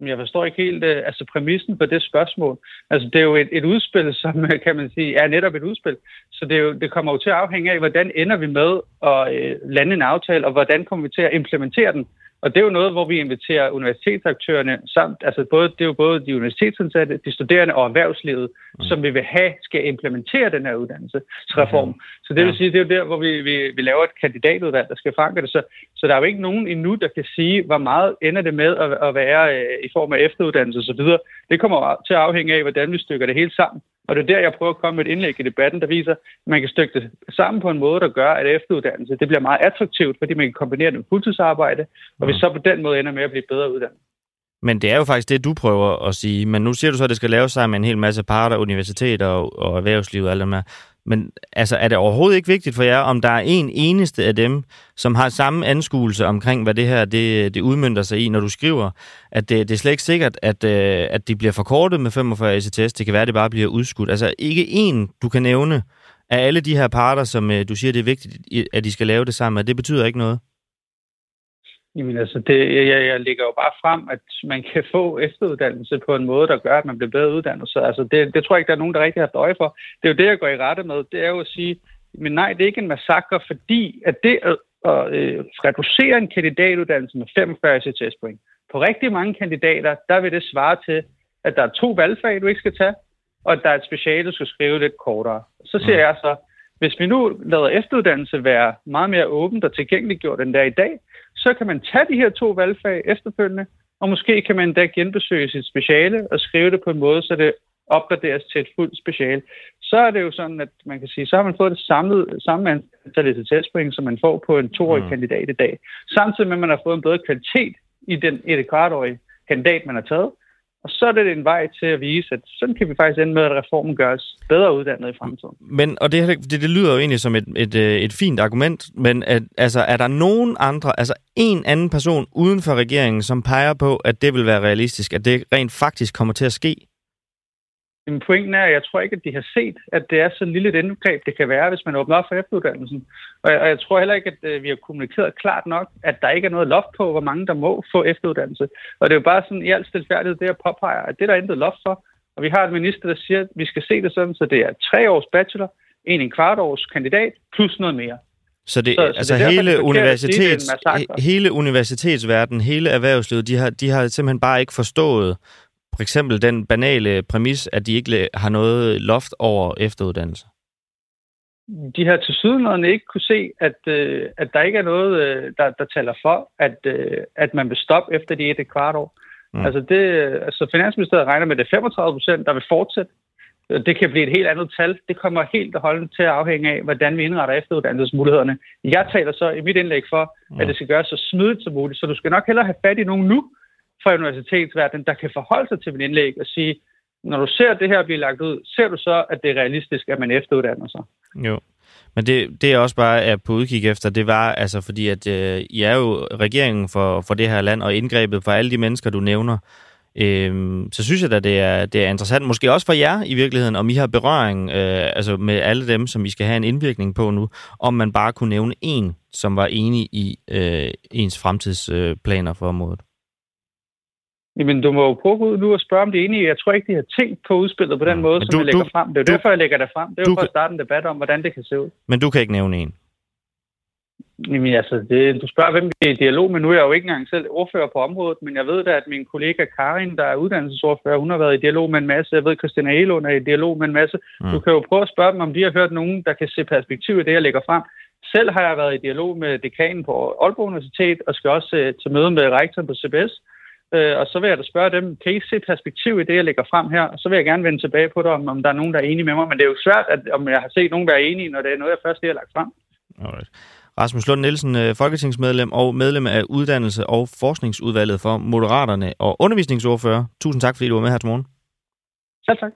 Jeg forstår ikke helt øh, altså præmissen på det spørgsmål. Altså, det er jo et, et udspil, som kan man sige, er netop et udspil. Så det, er jo, det kommer jo til at afhænge af, hvordan ender vi med at øh, lande en aftale, og hvordan kommer vi til at implementere den. Og det er jo noget, hvor vi inviterer universitetsaktørerne samt, altså både, det er jo både de universitetsansatte, de studerende og erhvervslivet, mm. som vi vil have, skal implementere den her uddannelsesreform. Mm. Så det vil sige, det er jo der, hvor vi, vi, vi laver et kandidatudvalg, der skal fange det. Så, så der er jo ikke nogen endnu, der kan sige, hvor meget ender det med at, at være øh, i form af efteruddannelse osv. Det kommer til at afhænge af, hvordan vi stykker det hele sammen. Og det er der, jeg prøver at komme med et indlæg i debatten, der viser, at man kan stykke det sammen på en måde, der gør, at efteruddannelse det bliver meget attraktivt, fordi man kan kombinere det med fuldtidsarbejde, og vi så på den måde ender med at blive bedre uddannet. Men det er jo faktisk det, du prøver at sige. Men nu siger du så, at det skal laves sammen med en hel masse parter, universiteter og, og erhvervslivet og alt det med. Men altså, er det overhovedet ikke vigtigt for jer, om der er en eneste af dem, som har samme anskuelse omkring, hvad det her det, det udmyndter sig i, når du skriver, at det, det er slet ikke sikkert, at, øh, at de bliver forkortet med 45 ECTS. Det kan være, at det bare bliver udskudt. Altså ikke en, du kan nævne af alle de her parter, som øh, du siger, det er vigtigt, at de skal lave det sammen. Det betyder ikke noget. Jamen altså, det, jeg, jeg lægger jo bare frem, at man kan få efteruddannelse på en måde, der gør, at man bliver bedre uddannet. Så altså, det, det tror jeg ikke, der er nogen, der rigtig har døje for. Det er jo det, jeg går i rette med. Det er jo at sige, men nej, det er ikke en massakre, fordi at det at, at øh, reducere en kandidatuddannelse med 45 CTS-point, på rigtig mange kandidater, der vil det svare til, at der er to valgfag, du ikke skal tage, og at der er et speciale, du skal skrive lidt kortere. Så siger mm. jeg så, hvis vi nu lader efteruddannelse være meget mere åbent og tilgængeliggjort end der i dag, så kan man tage de her to valgfag efterfølgende, og måske kan man endda genbesøge sit speciale og skrive det på en måde, så det opgraderes til et fuldt speciale. Så er det jo sådan, at man kan sige, så har man fået det samlede, samme antal ECTS-point, som man får på en toårig mm. kandidat i dag. Samtidig med, at man har fået en bedre kvalitet i den et kvartårige kandidat, man har taget, og så er det en vej til at vise, at sådan kan vi faktisk ende med, at reformen gøres bedre uddannet i fremtiden. Men, og det, det, det lyder jo egentlig som et, et, øh, et fint argument, men at, altså, er der nogen andre, altså en anden person uden for regeringen, som peger på, at det vil være realistisk, at det rent faktisk kommer til at ske? Men pointen er, at jeg tror ikke, at de har set, at det er så lille et indgreb, det kan være, hvis man åbner op for efteruddannelsen. Og jeg, og jeg tror heller ikke, at øh, vi har kommunikeret klart nok, at der ikke er noget loft på, hvor mange der må få efteruddannelse. Og det er jo bare sådan i alt stilfærdighed det, jeg påpeger, at det der er intet loft for, Og vi har en minister, der siger, at vi skal se det sådan, så det er tre års bachelor, en en kvart års kandidat, plus noget mere. Så, det, så, altså så det er hele, universitets, hele universitetsverdenen, hele erhvervslivet, de har, de har simpelthen bare ikke forstået for eksempel den banale præmis, at de ikke har noget loft over efteruddannelse. De har til sydenlande ikke kunne se, at, øh, at der ikke er noget, øh, der, der taler for, at, øh, at man vil stoppe efter de et, et kvart år. Mm. Altså, det, altså Finansministeriet regner med, at det er 35 procent, der vil fortsætte. Det kan blive et helt andet tal. Det kommer helt og holdent til at afhænge af, hvordan vi indretter efteruddannelsesmulighederne. Jeg taler så i mit indlæg for, at det skal gøres så smidigt som muligt, så du skal nok hellere have fat i nogen nu fra universitetsverdenen, der kan forholde sig til mit indlæg og sige, når du ser det her blive lagt ud, ser du så, at det er realistisk, at man efteruddanner sig? Jo. Men det, det jeg også bare er på udkig efter, det var altså fordi, at øh, I er jo regeringen for, for det her land, og indgrebet for alle de mennesker, du nævner, Øh, så synes jeg da, det er, det er interessant, måske også for jer i virkeligheden, om I har berøring øh, altså med alle dem, som I skal have en indvirkning på nu, om man bare kunne nævne en, som var enig i øh, ens fremtidsplaner øh, for området. Jamen, du må jo prøve ud nu og spørge, om det er enige. Jeg tror ikke, de har tænkt på udspillet på den måde, som du, jeg lægger du, frem. Det er du, derfor, jeg lægger det frem. Det er jo for at starte en debat om, hvordan det kan se ud. Men du kan ikke nævne en? Jamen altså, det, du spørger, hvem vi er i dialog med. Nu er jeg jo ikke engang selv ordfører på området, men jeg ved da, at min kollega Karin, der er uddannelsesordfører, hun har været i dialog med en masse. Jeg ved, at Christina Elund er i dialog med en masse. Mm. Du kan jo prøve at spørge dem, om de har hørt nogen, der kan se perspektiv i det, jeg lægger frem. Selv har jeg været i dialog med dekanen på Aalborg Universitet, og skal også uh, til møde med rektoren på CBS. Øh, og så vil jeg da spørge dem, kan I se perspektiv i det, jeg lægger frem her? Og så vil jeg gerne vende tilbage på det, om, om der er nogen, der er enige med mig. Men det er jo svært, at, om jeg har set nogen, der er enige, når det er noget, jeg først lige har lagt frem. Alright. Rasmus Lund Nielsen, øh, folketingsmedlem og medlem af Uddannelse- og Forskningsudvalget for Moderaterne og undervisningsordfører. Tusind tak, fordi du var med her til morgen. Selv tak.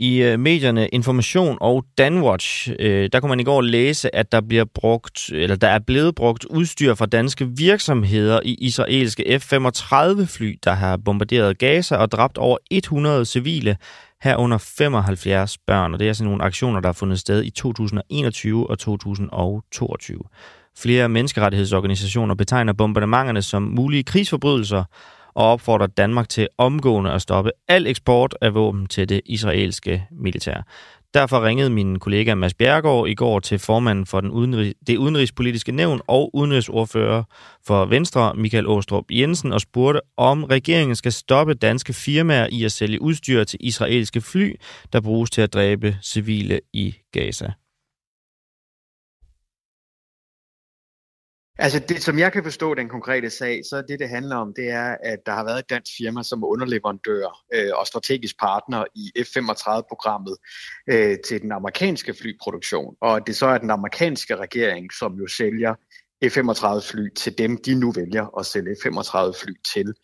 I øh, medierne Information og Danwatch, øh, der kunne man i går læse, at der bliver brugt eller der er blevet brugt udstyr fra danske virksomheder i israelske F-35 fly, der har bombarderet Gaza og dræbt over 100 civile herunder 75 børn, og det er sådan nogle aktioner, der har fundet sted i 2021 og 2022. Flere menneskerettighedsorganisationer betegner bombardementerne som mulige krigsforbrydelser og opfordrer Danmark til omgående at stoppe al eksport af våben til det israelske militær. Derfor ringede min kollega Mads Bjergård i går til formanden for den udenrigs, det udenrigspolitiske nævn og udenrigsordfører for Venstre, Michael Åstrup Jensen, og spurgte, om regeringen skal stoppe danske firmaer i at sælge udstyr til israelske fly, der bruges til at dræbe civile i Gaza. Altså det, som jeg kan forstå den konkrete sag, så det, det handler om, det er, at der har været et dansk firma som underleverandør øh, og strategisk partner i F-35-programmet øh, til den amerikanske flyproduktion. Og det så er den amerikanske regering, som jo sælger F-35-fly til dem, de nu vælger at sælge F-35-fly til.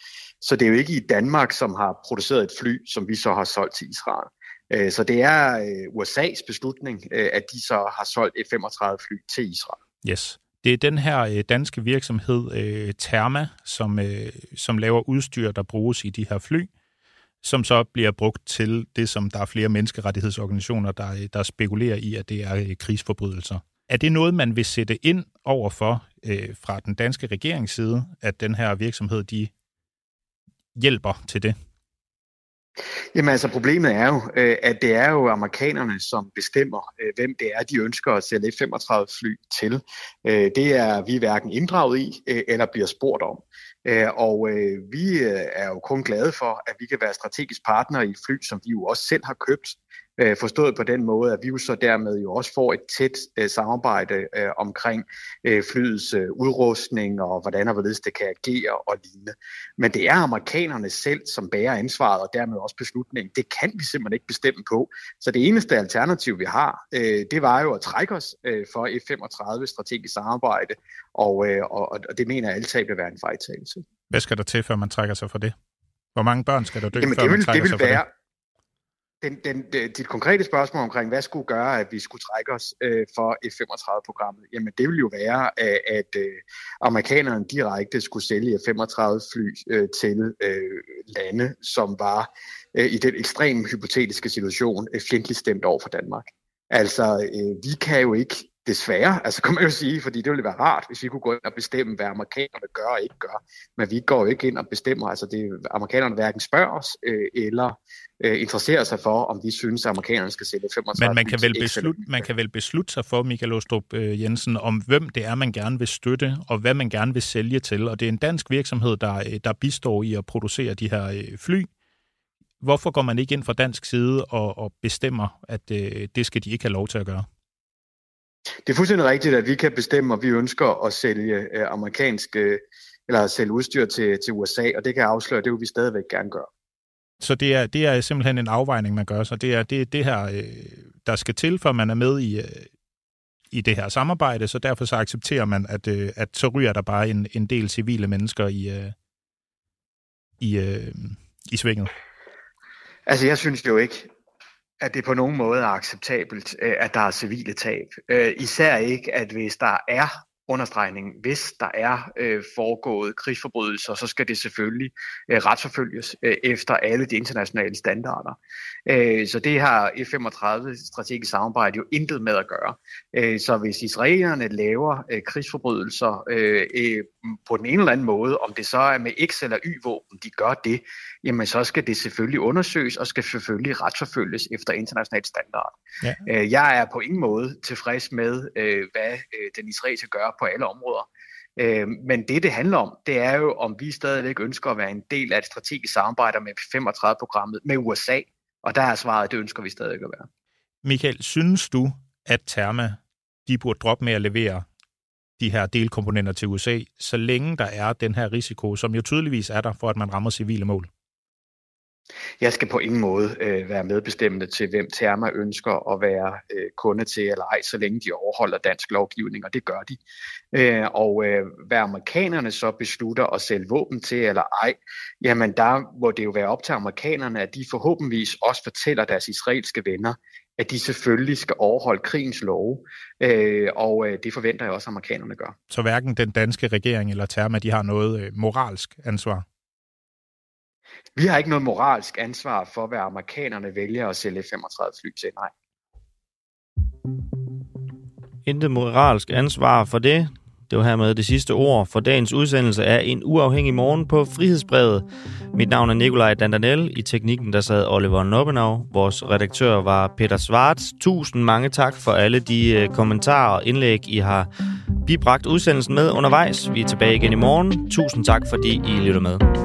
Så det er jo ikke i Danmark, som har produceret et fly, som vi så har solgt til Israel. Øh, så det er øh, USA's beslutning, øh, at de så har solgt F-35-fly til Israel. Yes. Det er den her øh, danske virksomhed øh, Therma, som, øh, som laver udstyr, der bruges i de her fly, som så bliver brugt til det, som der er flere menneskerettighedsorganisationer, der, øh, der spekulerer i, at det er øh, krigsforbrydelser. Er det noget, man vil sætte ind over for øh, fra den danske regeringsside, at den her virksomhed de hjælper til det? Jamen altså problemet er jo, øh, at det er jo amerikanerne, som bestemmer, øh, hvem det er, de ønsker at sælge F-35 fly til. Øh, det er vi hverken inddraget i eller bliver spurgt om. Og vi er jo kun glade for, at vi kan være strategisk partner i fly, som vi jo også selv har købt Øh, forstået på den måde, at vi jo så dermed jo også får et tæt øh, samarbejde øh, omkring øh, flyets øh, udrustning og hvordan og hvorledes det kan agere og lignende. Men det er amerikanerne selv, som bærer ansvaret og dermed også beslutningen. Det kan vi simpelthen ikke bestemme på. Så det eneste alternativ, vi har, øh, det var jo at trække os øh, for F-35 strategisk samarbejde, og, øh, og, og det mener jeg altid vil være en fejltagelse. Hvad skal der til, før man trækker sig for det? Hvor mange børn skal der dø, Jamen, før det vil, man trækker det vil sig for være, det? Den, den, den, dit konkrete spørgsmål omkring, hvad skulle gøre, at vi skulle trække os øh, for F-35-programmet, jamen det ville jo være, at, at øh, amerikanerne direkte skulle sælge F-35-fly øh, til øh, lande, som var øh, i den ekstrem hypotetiske situation øh, fjendtligt stemt over for Danmark. Altså, øh, vi kan jo ikke Desværre, altså kan man jo sige, fordi det ville være rart, hvis vi kunne gå ind og bestemme, hvad amerikanerne gør og ikke gør. Men vi går jo ikke ind og bestemmer, altså det, amerikanerne hverken spørger os, øh, eller øh, interesserer sig for, om vi synes, at amerikanerne skal sælge 35 Men man kan, vel beslutte, man kan vel beslutte sig for, Michael Ostrup øh, Jensen, om hvem det er, man gerne vil støtte, og hvad man gerne vil sælge til. Og det er en dansk virksomhed, der, øh, der bistår i at producere de her øh, fly. Hvorfor går man ikke ind fra dansk side og, og bestemmer, at øh, det skal de ikke have lov til at gøre? Det er fuldstændig rigtigt, at vi kan bestemme, at vi ønsker at sælge øh, amerikanske eller sælge udstyr til, til USA, og det kan jeg afsløre, det vil vi stadigvæk gerne gøre. Så det er, det er simpelthen en afvejning, man gør, så det er det, det her, øh, der skal til, for man er med i, øh, i det her samarbejde, så derfor så accepterer man, at, øh, at så ryger der bare en, en del civile mennesker i, øh, i, øh, i svinget. Altså, jeg synes jo ikke, at det på nogen måde er acceptabelt, øh, at der er civile tab. Øh, især ikke, at hvis der er understregning, hvis der er øh, foregået krigsforbrydelser, så skal det selvfølgelig øh, retsforfølges øh, efter alle de internationale standarder. Øh, så det har F-35 strategisk samarbejde jo intet med at gøre. Øh, så hvis israelerne laver øh, krigsforbrydelser øh, øh, på den ene eller anden måde, om det så er med X eller Y-våben, de gør det, jamen så skal det selvfølgelig undersøges og skal selvfølgelig retsforfølges efter international standard. Ja. Øh, jeg er på ingen måde tilfreds med, øh, hvad øh, den israelske gør på alle områder. Øh, men det, det handler om, det er jo, om vi stadigvæk ønsker at være en del af et strategisk samarbejde med 35-programmet med USA. Og der er svaret, det ønsker vi stadigvæk at være. Michael, synes du, at Therma de burde droppe med at levere de her delkomponenter til USA, så længe der er den her risiko, som jo tydeligvis er der for, at man rammer civile mål? Jeg skal på ingen måde øh, være medbestemmende til, hvem Therma ønsker at være øh, kunde til eller ej, så længe de overholder dansk lovgivning, og det gør de. Øh, og øh, hvad amerikanerne så beslutter at sælge våben til eller ej, jamen der må det jo være op til amerikanerne, at de forhåbentligvis også fortæller deres israelske venner, at de selvfølgelig skal overholde krigens love, øh, og øh, det forventer jeg også, at amerikanerne gør. Så hverken den danske regering eller Therma, de har noget øh, moralsk ansvar? Vi har ikke noget moralsk ansvar for, hvad amerikanerne vælger at sælge 35 fly til, nej. Intet moralsk ansvar for det. Det var hermed det sidste ord for dagens udsendelse af En Uafhængig Morgen på Frihedsbrevet. Mit navn er Nikolaj Dandanel. I teknikken der sad Oliver Nobbenau. Vores redaktør var Peter Svarts. Tusind mange tak for alle de øh, kommentarer og indlæg, I har bibragt udsendelsen med undervejs. Vi er tilbage igen i morgen. Tusind tak, fordi I lytter med.